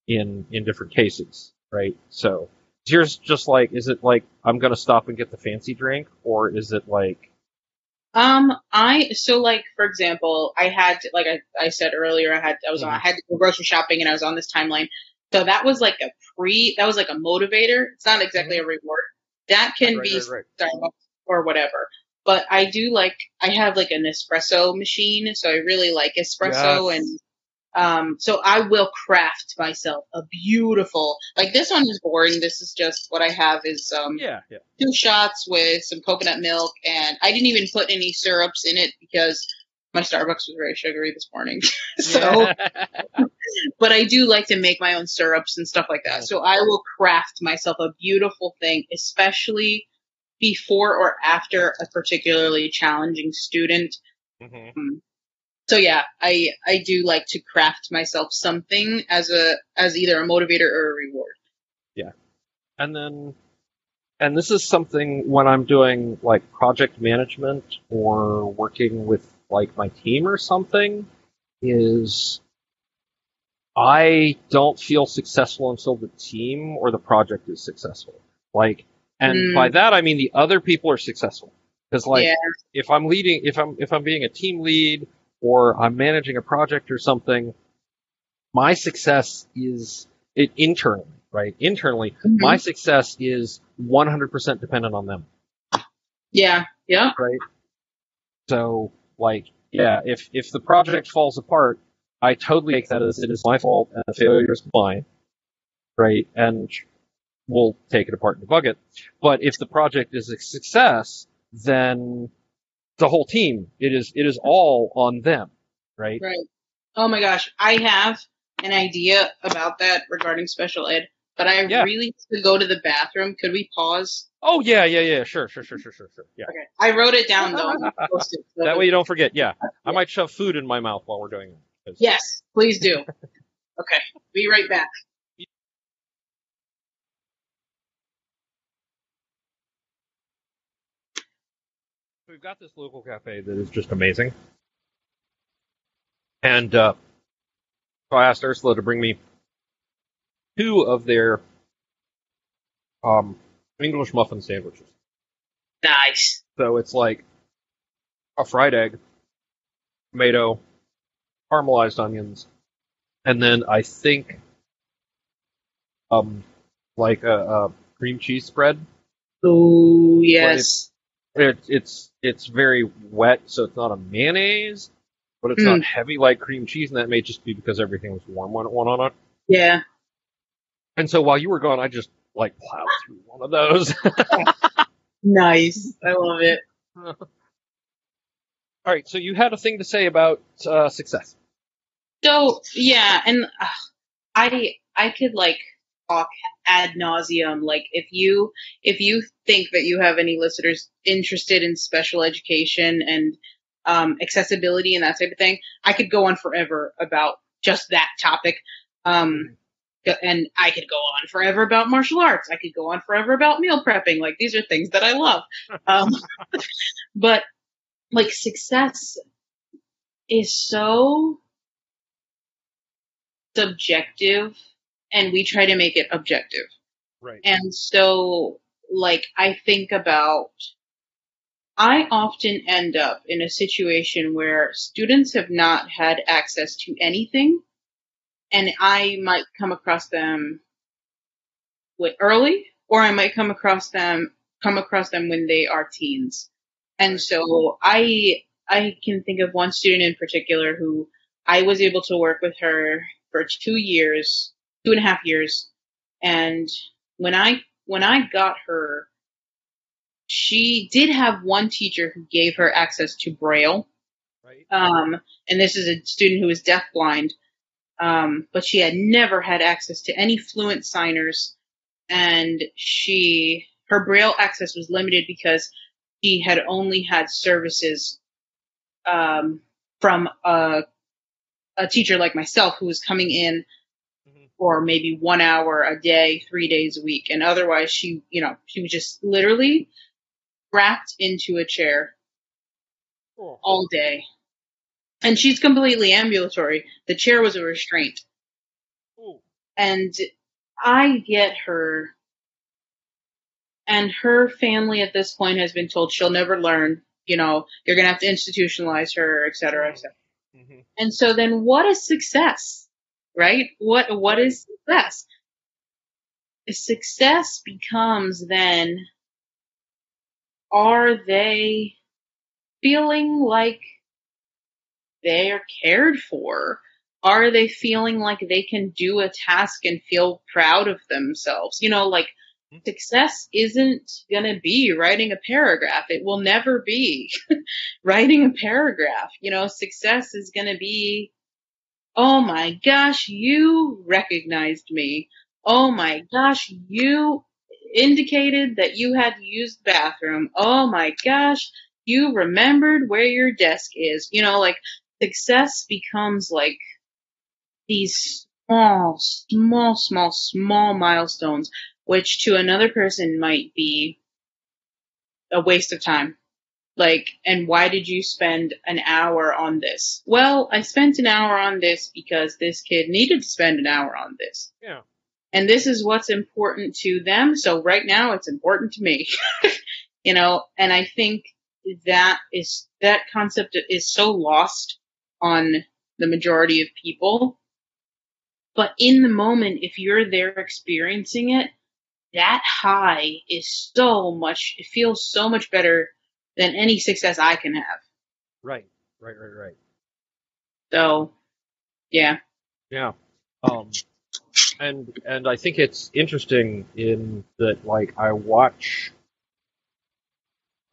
in in different cases, right? So, is just like is it like I'm gonna stop and get the fancy drink, or is it like Um, I so like for example, I had like I, I said earlier, I had I was on I had to go grocery shopping and I was on this timeline. So that was like a pre that was like a motivator. It's not exactly a reward. That can Right, be right, right. Starbucks or whatever. But I do like I have like an espresso machine, so I really like espresso Yes. and um so I will craft myself a beautiful like this one is boring. This is just what I have is um yeah yeah two shots with some coconut milk, and I didn't even put any syrups in it because my Starbucks was very sugary this morning. so, but I do like to make my own syrups and stuff like that. So I will craft myself a beautiful thing, especially before or after a particularly challenging student. Mhm. So yeah, I I do like to craft myself something as a as either a motivator or a reward. Yeah. And then and this is something when I'm doing like project management or working with like my team or something is I don't feel successful until the team or the project is successful. Like and Mm. by that I mean the other people are successful. Cuz like yeah. if I'm leading if I'm if I'm being a team lead or I'm managing a project or something my success is it internally, right? Internally Mhm. my success is 100% dependent on them, yeah. Yeah. right? So, like, yeah, if if the project falls apart, I totally take that as it is my fault and the failure is mine, right? And we'll take it apart and debug it. But if the project is a success, then the whole team, it is it is all on them, right? Right. Oh my gosh, I have an idea about that regarding special ed, but I Yeah. really need to go to the bathroom. Could we pause? Oh yeah, yeah, yeah, sure, sure, sure, sure, sure, sure. Yeah. Okay. I wrote it down though. I'm gonna post it. So- That way you don't forget. Yeah. I might shove food in my mouth while we're doing it. Yes, please do. okay. Be right back. We've got this local cafe that is just amazing. And uh, so I asked Ursula to bring me two of their um, English muffin sandwiches. Nice. So it's like a fried egg, tomato, caramelized onions, and then I think um like a, a cream cheese spread. Oh yes. It, it's it's very wet, so it's not a mayonnaise, but it's not heavy like cream cheese, and that may just be because everything was warm when it went on it. Yeah. And so while you were gone, I just like plowed through one of those. Nice. I love it. All right, so you had a thing to say about uh, success. So yeah, and uh, I I could like talk ad nauseum. Like if you if you think that you have any listeners interested in special education and um, accessibility and that type of thing, I could go on forever about just that topic. Um, and I could go on forever about martial arts. I could go on forever about meal prepping. Like these are things that I love. Um, but like success is so subjective and we try to make it objective. Right. And so, like, I think about, I often end up in a situation where students have not had access to anything and I might come across them with early, or I might come across them come across them when they are teens. And so I I can think of one student in particular who I was able to work with her for two years, two and a half years, and when I when I got her, she did have one teacher who gave her access to Braille. Right. Um, and this is a student who is deafblind, um, but she had never had access to any fluent signers, and she her Braille access was limited because she had only had services um, from a a teacher like myself who was coming in. For maybe one hour a day, three days a week, and otherwise she, you know, she was just literally wrapped into a chair Cool. all day. And she's completely ambulatory. The chair was a restraint. And I get her. And her family at this point has been told she'll never learn. You know, you're gonna have to institutionalize her, et cetera, et cetera. hmm And so then what is success? Right? What, what is success? Success becomes then, are they feeling like they are cared for? Are they feeling like they can do a task and feel proud of themselves? You know, like hmm. success isn't gonna be writing a paragraph. It will never be writing a paragraph. You know, success is gonna be, oh my gosh, you recognized me. Oh my gosh, you indicated that you had to use the bathroom. Oh my gosh, you remembered where your desk is. You know, like success becomes like these small, small, small, small milestones, which to another person might be a waste of time. Like, and why did you spend an hour on this? Well, I spent an hour on this because this kid needed to spend an hour on this. Yeah. And this is what's important to them. So right now it's important to me. you know, and I think that is, that concept is so lost on the majority of people. But in the moment, if you're there experiencing it, that high is so much, it feels so much better than any success I can have. Right. Right. Right. Right. So, yeah. Yeah. Um, and and I think it's interesting in that like I watch.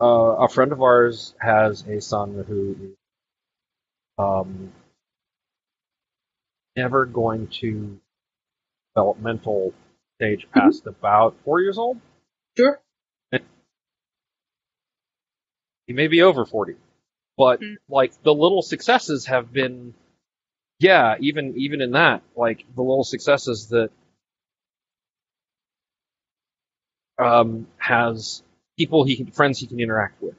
Uh, a friend of ours has a son who is um, never going to developmental stage past about four years old. Sure. He may be over forty, but Mm. like the little successes have been yeah, even even in that, like the little successes that um, has people he can friends he can interact with.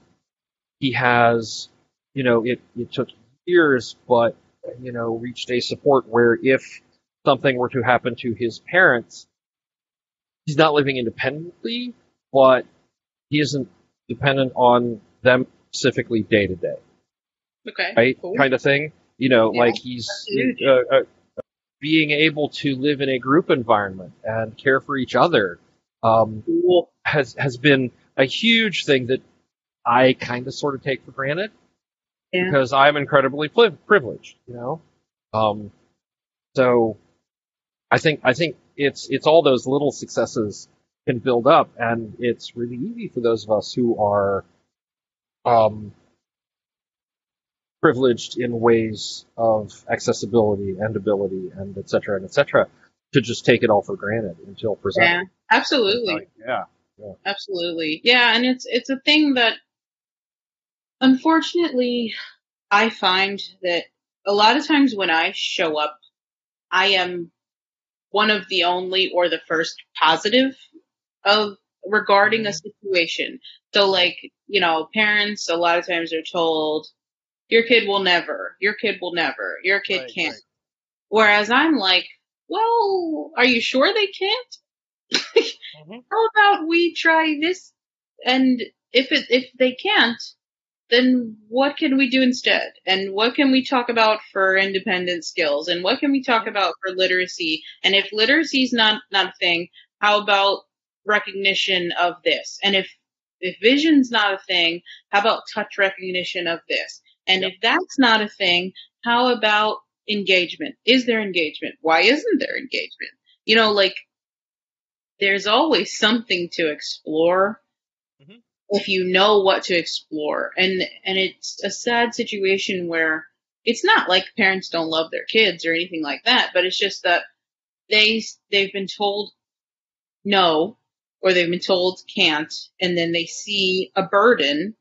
He has, you know, it it took years, but you know, reached a support where if something were to happen to his parents, he's not living independently, but he isn't dependent on them specifically day to day Okay. right? Cool. Kind of thing. You know, Yeah, like he's uh, uh, being able to live in a group environment and care for each other um, Cool. has has been a huge thing that I kind of sort of take for granted Yeah. because I'm incredibly pri- privileged. You know, um, so I think I think it's it's all those little successes can build up, and it's really easy for those of us who are um, privileged in ways of accessibility and ability and et cetera and et cetera to just take it all for granted until present Yeah. Absolutely. Like, yeah. Absolutely. Yeah, and it's it's a thing that unfortunately I find that a lot of times when I show up, I am one of the only or the first positive of regarding a situation. So like, you know, parents a lot of times are told your kid will never, your kid will never, your kid Right, can't. right. Whereas I'm like, well, are you sure they can't? Mhm. how about we try this? And if it if they can't, then what can we do instead? And what can we talk about for independent skills? And what can we talk about for literacy? And if literacy is not, not a thing, how about recognition of this? And if, if vision's not a thing, how about touch recognition of this? And Yep. if that's not a thing, how about engagement? Is there engagement? Why isn't there engagement? You know, like, there's always something to explore Mhm. if you know what to explore. And, and it's a sad situation where it's not like parents don't love their kids or anything like that, but it's just that they, they've been told no, or they've been told can't, and then they see a burden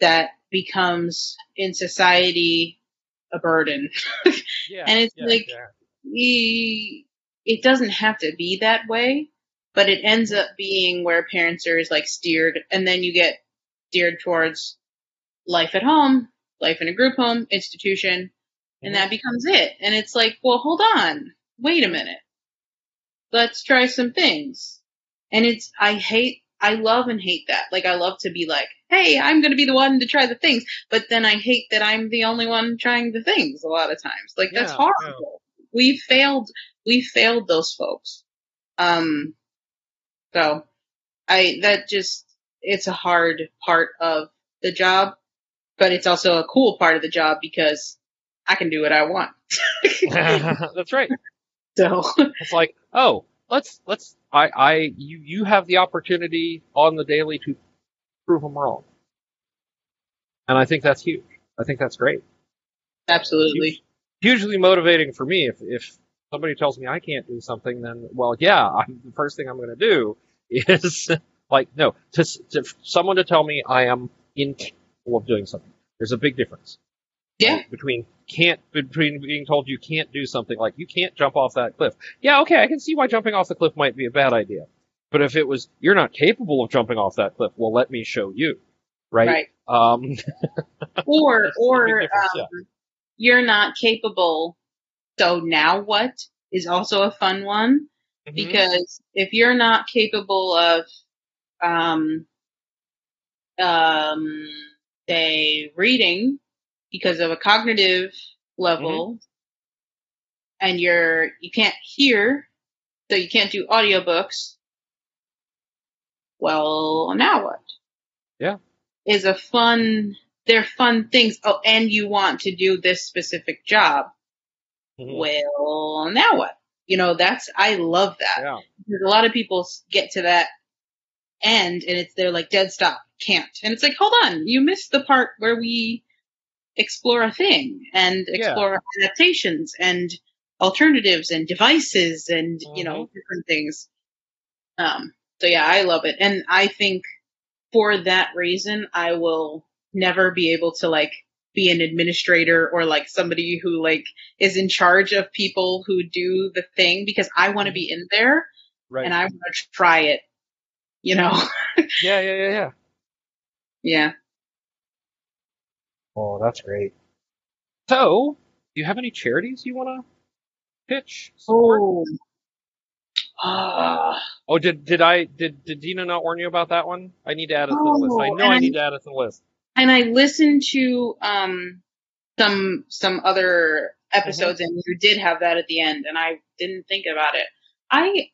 that becomes in society a burden. Yeah. And it's yeah, like- yeah. E- it doesn't have to be that way, but it ends up being where parents are is like steered, and then you get steered towards life at home, life in a group home, institution, and that mm-hmm. becomes it. And it's like, well, hold on, wait a minute, let's try some things. And it's, I hate, I love and hate that. Like, I love to be like, hey, I'm going to be the one to try the things, but then I hate that I'm the only one trying the things a lot of times. Like, that's Yeah, horrible. We failed, we failed those folks. Um, so I, that just, it's a hard part of the job, but it's also a cool part of the job because I can do what I want. That's right. So, It's like, oh, let's let's I I you you have the opportunity on the daily to prove them wrong, and I think that's huge. I think that's great. absolutely. Hugely motivating for me. If if somebody tells me I can't do something, then well, yeah, I'm, the first thing I'm going to do is like no to, to someone to tell me I am incapable of doing something. There's a big difference. Yeah. Between can't between being told you can't do something like you can't jump off that cliff. Yeah, okay, I can see why jumping off the cliff might be a bad idea. But if it was you're not capable of jumping off that cliff, well let me show you. Right? Right. Um Or, That's the big or, um, yeah. you're not capable. So now what is also a fun one Mm-hmm. because if you're not capable of, um, um, say reading because of a cognitive level and you're, you can't hear, so you can't do audiobooks. Well, now what? Yeah. Is a fun, they're fun things. Oh, and you want to do this specific job. Mhm. Well, now what? You know, that's, I love that. yeah. Because a lot of people get to that end and it's, they're like, dead stop, can't. And it's like, hold on, you missed the part where we explore a thing and Yeah. explore adaptations and alternatives and devices and, you know, different things. Um, so yeah, I love it. And I think for that reason, I will never be able to like be an administrator or like somebody who like is in charge of people who do the thing because I want to be in there Right. and I want to try it. You know? yeah, yeah, yeah, yeah. yeah. Oh, that's great. So, do you have any charities you want to pitch? support? Oh. Ah. Oh, did did I did did Dino not warn you about that one? I need to add it to the list. I Oh, know I and need to add it to the list. and I listened to um some some other episodes and you did have that at the end and I didn't think about it. I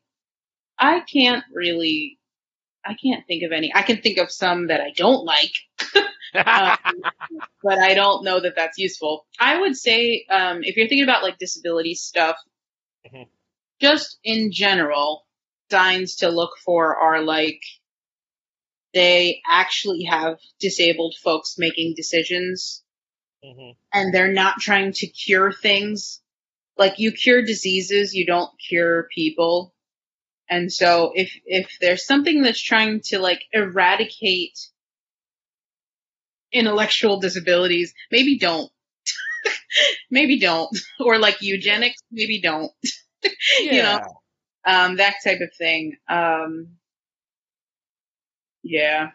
I can't really I can't think of any. I can think of some that I don't like, um, but I don't know that that's useful. I would say um if you're thinking about like disability stuff, Mhm. just in general, signs to look for are like they actually have disabled folks making decisions Mhm. and they're not trying to cure things. Like you cure diseases, you don't cure people. And so if if there's something that's trying to like eradicate intellectual disabilities, maybe don't. maybe don't. Or like eugenics, maybe don't. you know, um, that type of thing. Um, yeah.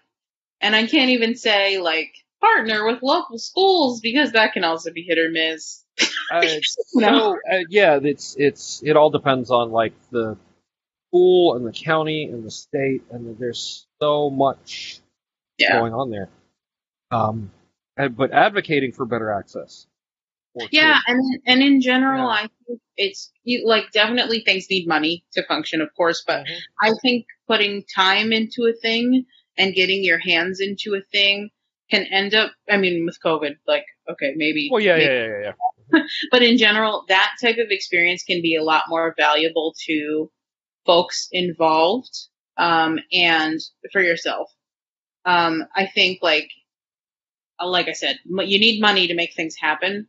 And I can't even say like partner with local schools because that can also be hit or miss. Uh, No. so uh, yeah, it's it's it all depends on like the school and the county and the state, and there's so much Yeah. going on there. Um, uh, but advocating for better access. for Yeah, kids. and and in general, Yeah. I think it's you, like definitely things need money to function, of course, but Mhm. I think putting time into a thing and getting your hands into a thing can end up. I mean, with COVID, like okay, maybe. Well, yeah, maybe- yeah, yeah, yeah. But in general, that type of experience can be a lot more valuable to folks involved um, and for yourself. Um, I think like uh, like I said, you need money to make things happen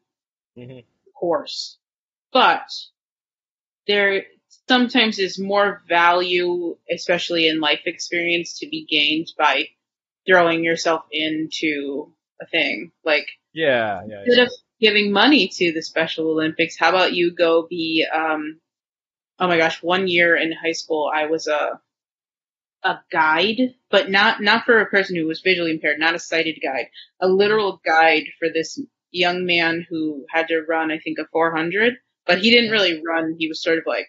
Mhm. of course. But there sometimes is more value, especially in life experience, to be gained by throwing yourself into a thing. Like, Yeah, yeah, yeah. instead of giving money to the Special Olympics, how about you go be, um, oh my gosh, one year in high school, I was a, a guide, but not, not for a person who was visually impaired, not a sighted guide, a literal guide for this young man who had to run, I think, a 400, but he didn't really run. He was sort of like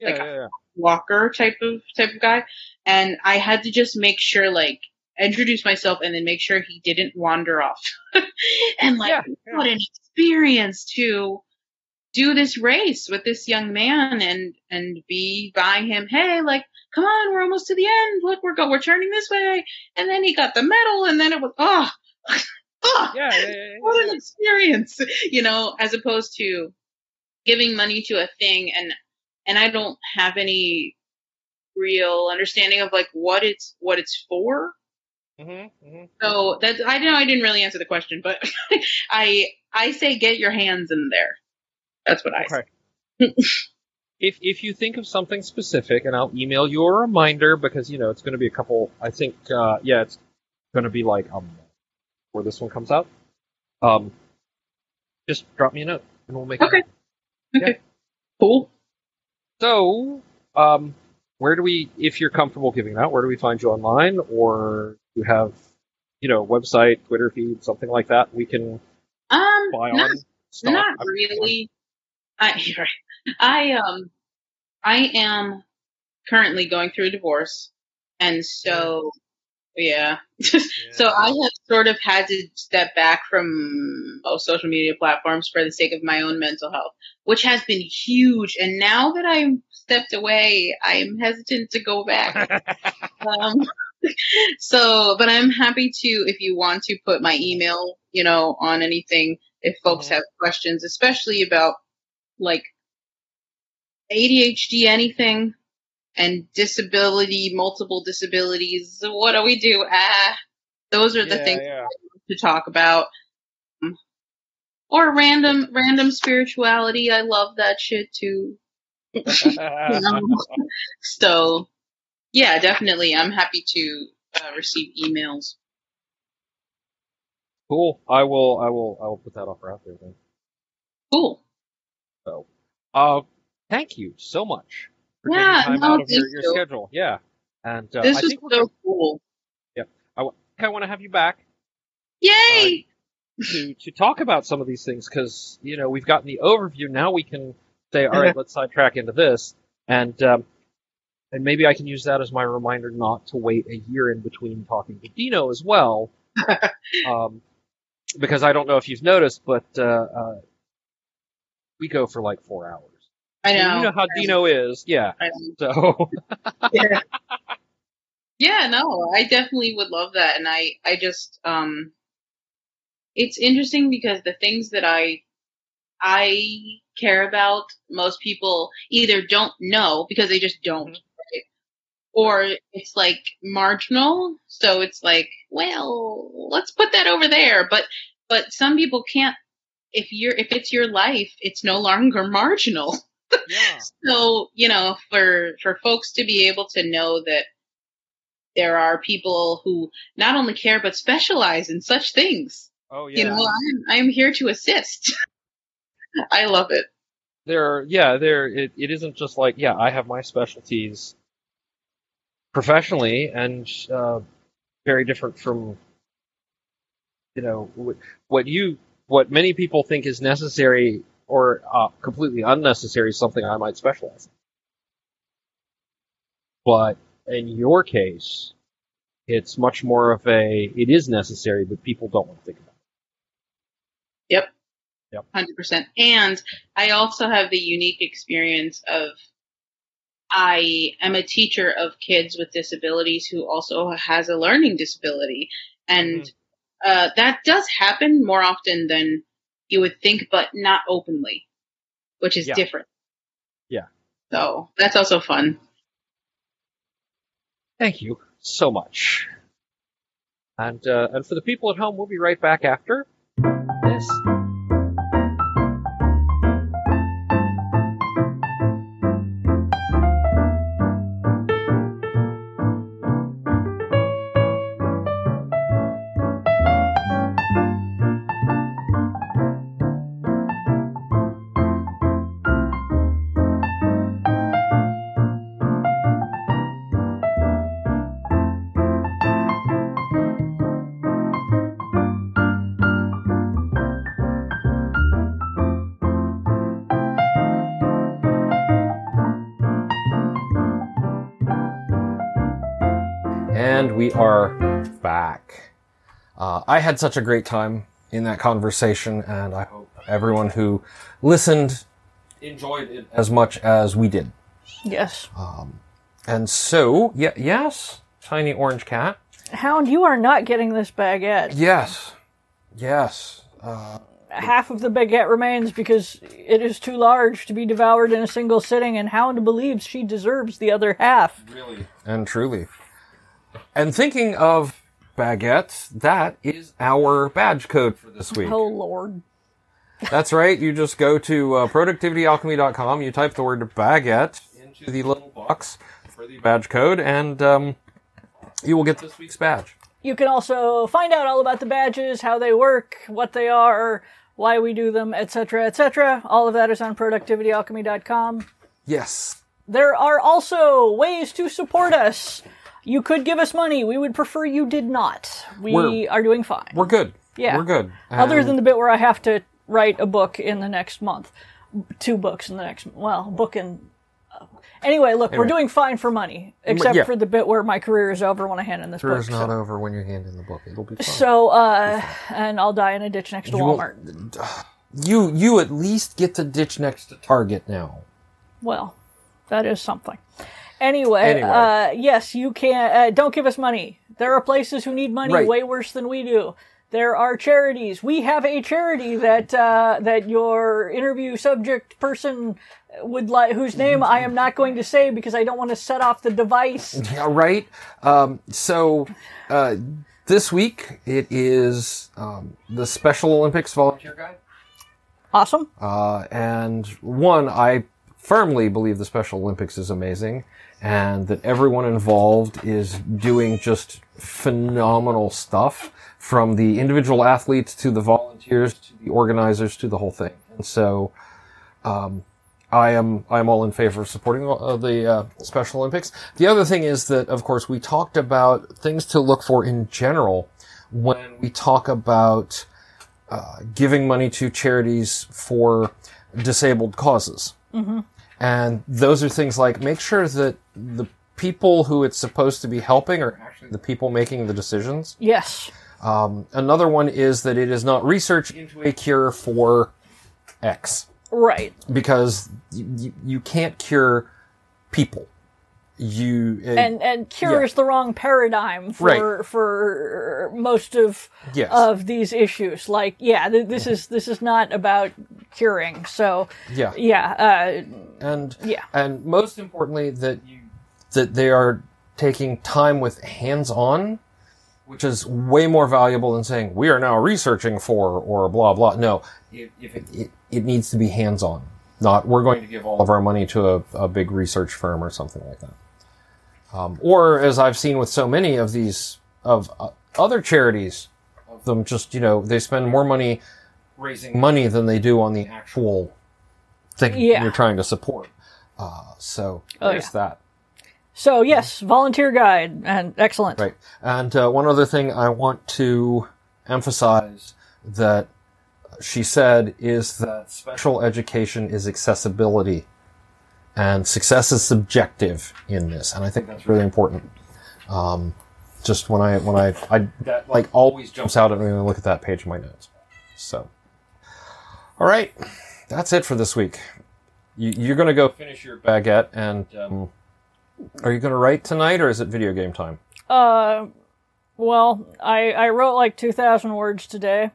yeah, like- yeah, yeah. walker type of type of guy and i had to just make sure like introduce myself and then make sure he didn't wander off and like what an experience to do this race with this young man and and be by him hey like come on we're almost to the end look we're go we're turning this way and then he got the medal and then it was oh, oh Yeah, yeah, yeah, what an experience, you know, as opposed to giving money to a thing and and I don't have any real understanding of like what it's what it's for. Mhm, mhm. So that I know I didn't really answer the question, but I I say get your hands in there. That's what I. Okay. if if you think of something specific, and I'll email you a reminder because you know it's going to be a couple. I think uh, yeah, it's going to be like um where this one comes out. Um, just drop me a note and we'll make Okay. it. Okay. Okay. Cool. So, um, where do we, if you're comfortable giving that, where do we find you online, or you have, you know, website, Twitter feed, something like that? We can Um buy not on. stock? Not really. I. I um I am currently going through a divorce and so yeah. so I have sort of had to step back from most social media platforms for the sake of my own mental health, which has been huge. And now that I'm stepped away, I'm hesitant to go back. Um, so, but I'm happy to, if you want to put my email, you know, on anything, if folks Mhm. have questions, especially about like ADHD, anything, and disability, multiple disabilities. What do we do? Ah, those are the Yeah, things yeah. to talk about. Or random, random spirituality. I love that shit too. So, yeah, definitely. I'm happy to uh, receive emails. cool. I will. I will. I will put that offer out there then. Cool. Uh, thank you so much for Yeah, taking time no, out of your, your schedule. Yeah, and uh, This I is so cool. I want to have you back Yay! to to talk about some of these things because you know we've gotten the overview. Now we can say, all right, let's sidetrack into this, and um, and maybe I can use that as my reminder not to wait a year in between talking to Dino as well, um, because I don't know if you've noticed, but uh, uh, we go for like four hours. I know. You know how Dino is, yeah. So yeah. yeah, no, I definitely would love that. And I, I just, um, it's interesting because the things that I, I care about, most people either don't know because they just don't, right? or it's like marginal. So it's like, well, let's put that over there. But, but some people can't, if you're, if it's your life, it's no longer marginal. yeah, So, you know, for for folks to be able to know that there are people who not only care but specialize in such things. oh yeah. You know, I'm I'm here to assist. I love it. there yeah there it, it isn't just like yeah i have my specialties professionally and uh, very different from you know what, what you what many people think is necessary or uh, completely unnecessary is something i might specialize in but in your case It's much more of a it is necessary, but people don't want to think about it. Yep. Yep. Hundred percent. And I also have the unique experience of I am a teacher of kids with disabilities who also has a learning disability, and Mm-hmm. Uh, that does happen more often than you would think, but not openly, which is Yeah. different. Yeah. So that's also fun. Thank you so much. And uh, and for the people at home, we'll be right back after this. Uh, I had such a great time in that conversation, and I hope everyone who listened enjoyed it as much as we did. Yes. And so, yeah, yes, tiny orange cat. Hound, you are not getting this baguette. Yes, yes. Half of the baguette remains because it is too large to be devoured in a single sitting, and Hound believes she deserves the other half. Really and truly. And thinking of baguettes, that is our badge code for this week. Oh, Lord. That's right. You just go to uh, productivityalchemy.com. You type the word baguette into the little box for the badge code, and um, you will get this week's badge. You can also find out all about the badges, how they work, what they are, why we do them, etc., etc. All of that is on productivityalchemy.com. Yes. There are also ways to support us. You could give us money. We would prefer you did not. We We're- are doing fine. We're good. Yeah. We're good. Other than the bit where I have to write a book in the next month. Two books in the next, month. well, book in. uh, Anyway, look, we're doing fine for money, except yeah. for the bit where my career is over when I hand in this book. Career's not so. over when you hand in the book. It'll be fine. So, uh, and I'll die in a ditch next to You Walmart. you you at least get to ditch next to Target now. Well, that is something. Anyway, Anyway. Uh, yes, you can. Uh, don't give us money. There are places who need money Right. way worse than we do. There are charities. We have a charity that uh, that your interview subject person would like, whose name I am not going to say because I don't want to set off the device. Yeah, right. Um, so uh, this week it is um, the Special Olympics volunteer guide. Awesome. Uh, and one, I firmly believe the Special Olympics is amazing and that everyone involved is doing just phenomenal stuff from the individual athletes to the volunteers to the organizers to the whole thing. And so, um, I am I am all in favor of supporting uh, the uh, Special Olympics. The other thing is that, of course, we talked about things to look for in general when we talk about uh, giving money to charities for disabled causes. And those are things like make sure that the people who it's supposed to be helping are actually the people making the decisions. Yes. Um, another one is that it is not research into a cure for X Right. because you, you, can't cure people. You uh, And and cure Yeah. is the wrong paradigm for Right. for most of Yes. of these issues. Like, yeah, th- this is this is not about curing. So, yeah, yeah, and Yeah. and most importantly that you that they are taking time with hands-on, which is way more valuable than saying we are now researching for or blah blah. No, if, if it, it it needs to be hands-on. Not we're going to give all of our money to a, a big research firm or something like that. Um, or as I've seen with so many of these of uh, other charities, of them just you know they spend more money raising money than they do on the actual thing Yeah. you're trying to support. Uh, so Oh, there's that. So yes, volunteer guide and excellent. Right. And uh, one other thing I want to emphasize that she said is that special education is accessibility and success is subjective in this. And I think that's really important. Um, just when I when I I that like always jumps out at me when I look at that page of my notes. So, all right, that's it for this week. You, you're going to go finish your baguette, and um, are you going to write tonight, or is it video game time? Uh, well, I I wrote like two thousand words today,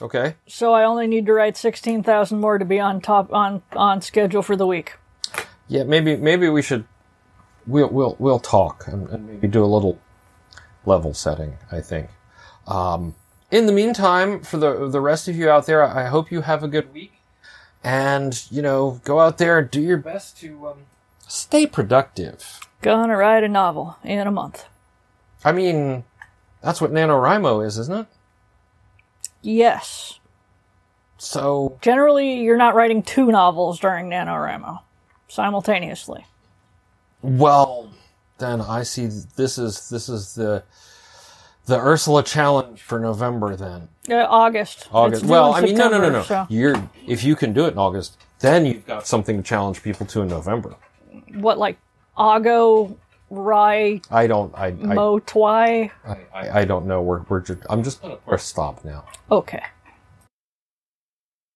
Okay. so I only need to write sixteen thousand more to be on top on on schedule for the week. Yeah, maybe maybe we should we'll we'll we'll talk and, and maybe do a little level setting. I think. Um, in the meantime, for the the rest of you out there, I hope you have a good week, and you know, go out there and do your best to um, stay productive. Gonna write a novel in a month. I mean, that's what NaNoWriMo is, isn't it? Yes. So Generally, you're not writing two novels during NaNoWriMo simultaneously. Well, then I see this is this is the the Ursula challenge for November. Then Uh, August. August. It's Well, I mean, no, no, no, no. September, You're if you can do it in August, then you've got something to challenge people to in November. So what, like Ago, Rye, I don't. I. I, Mo, Twy? I, I, I don't know. We're we're just. I'm just gonna press stop now. Okay.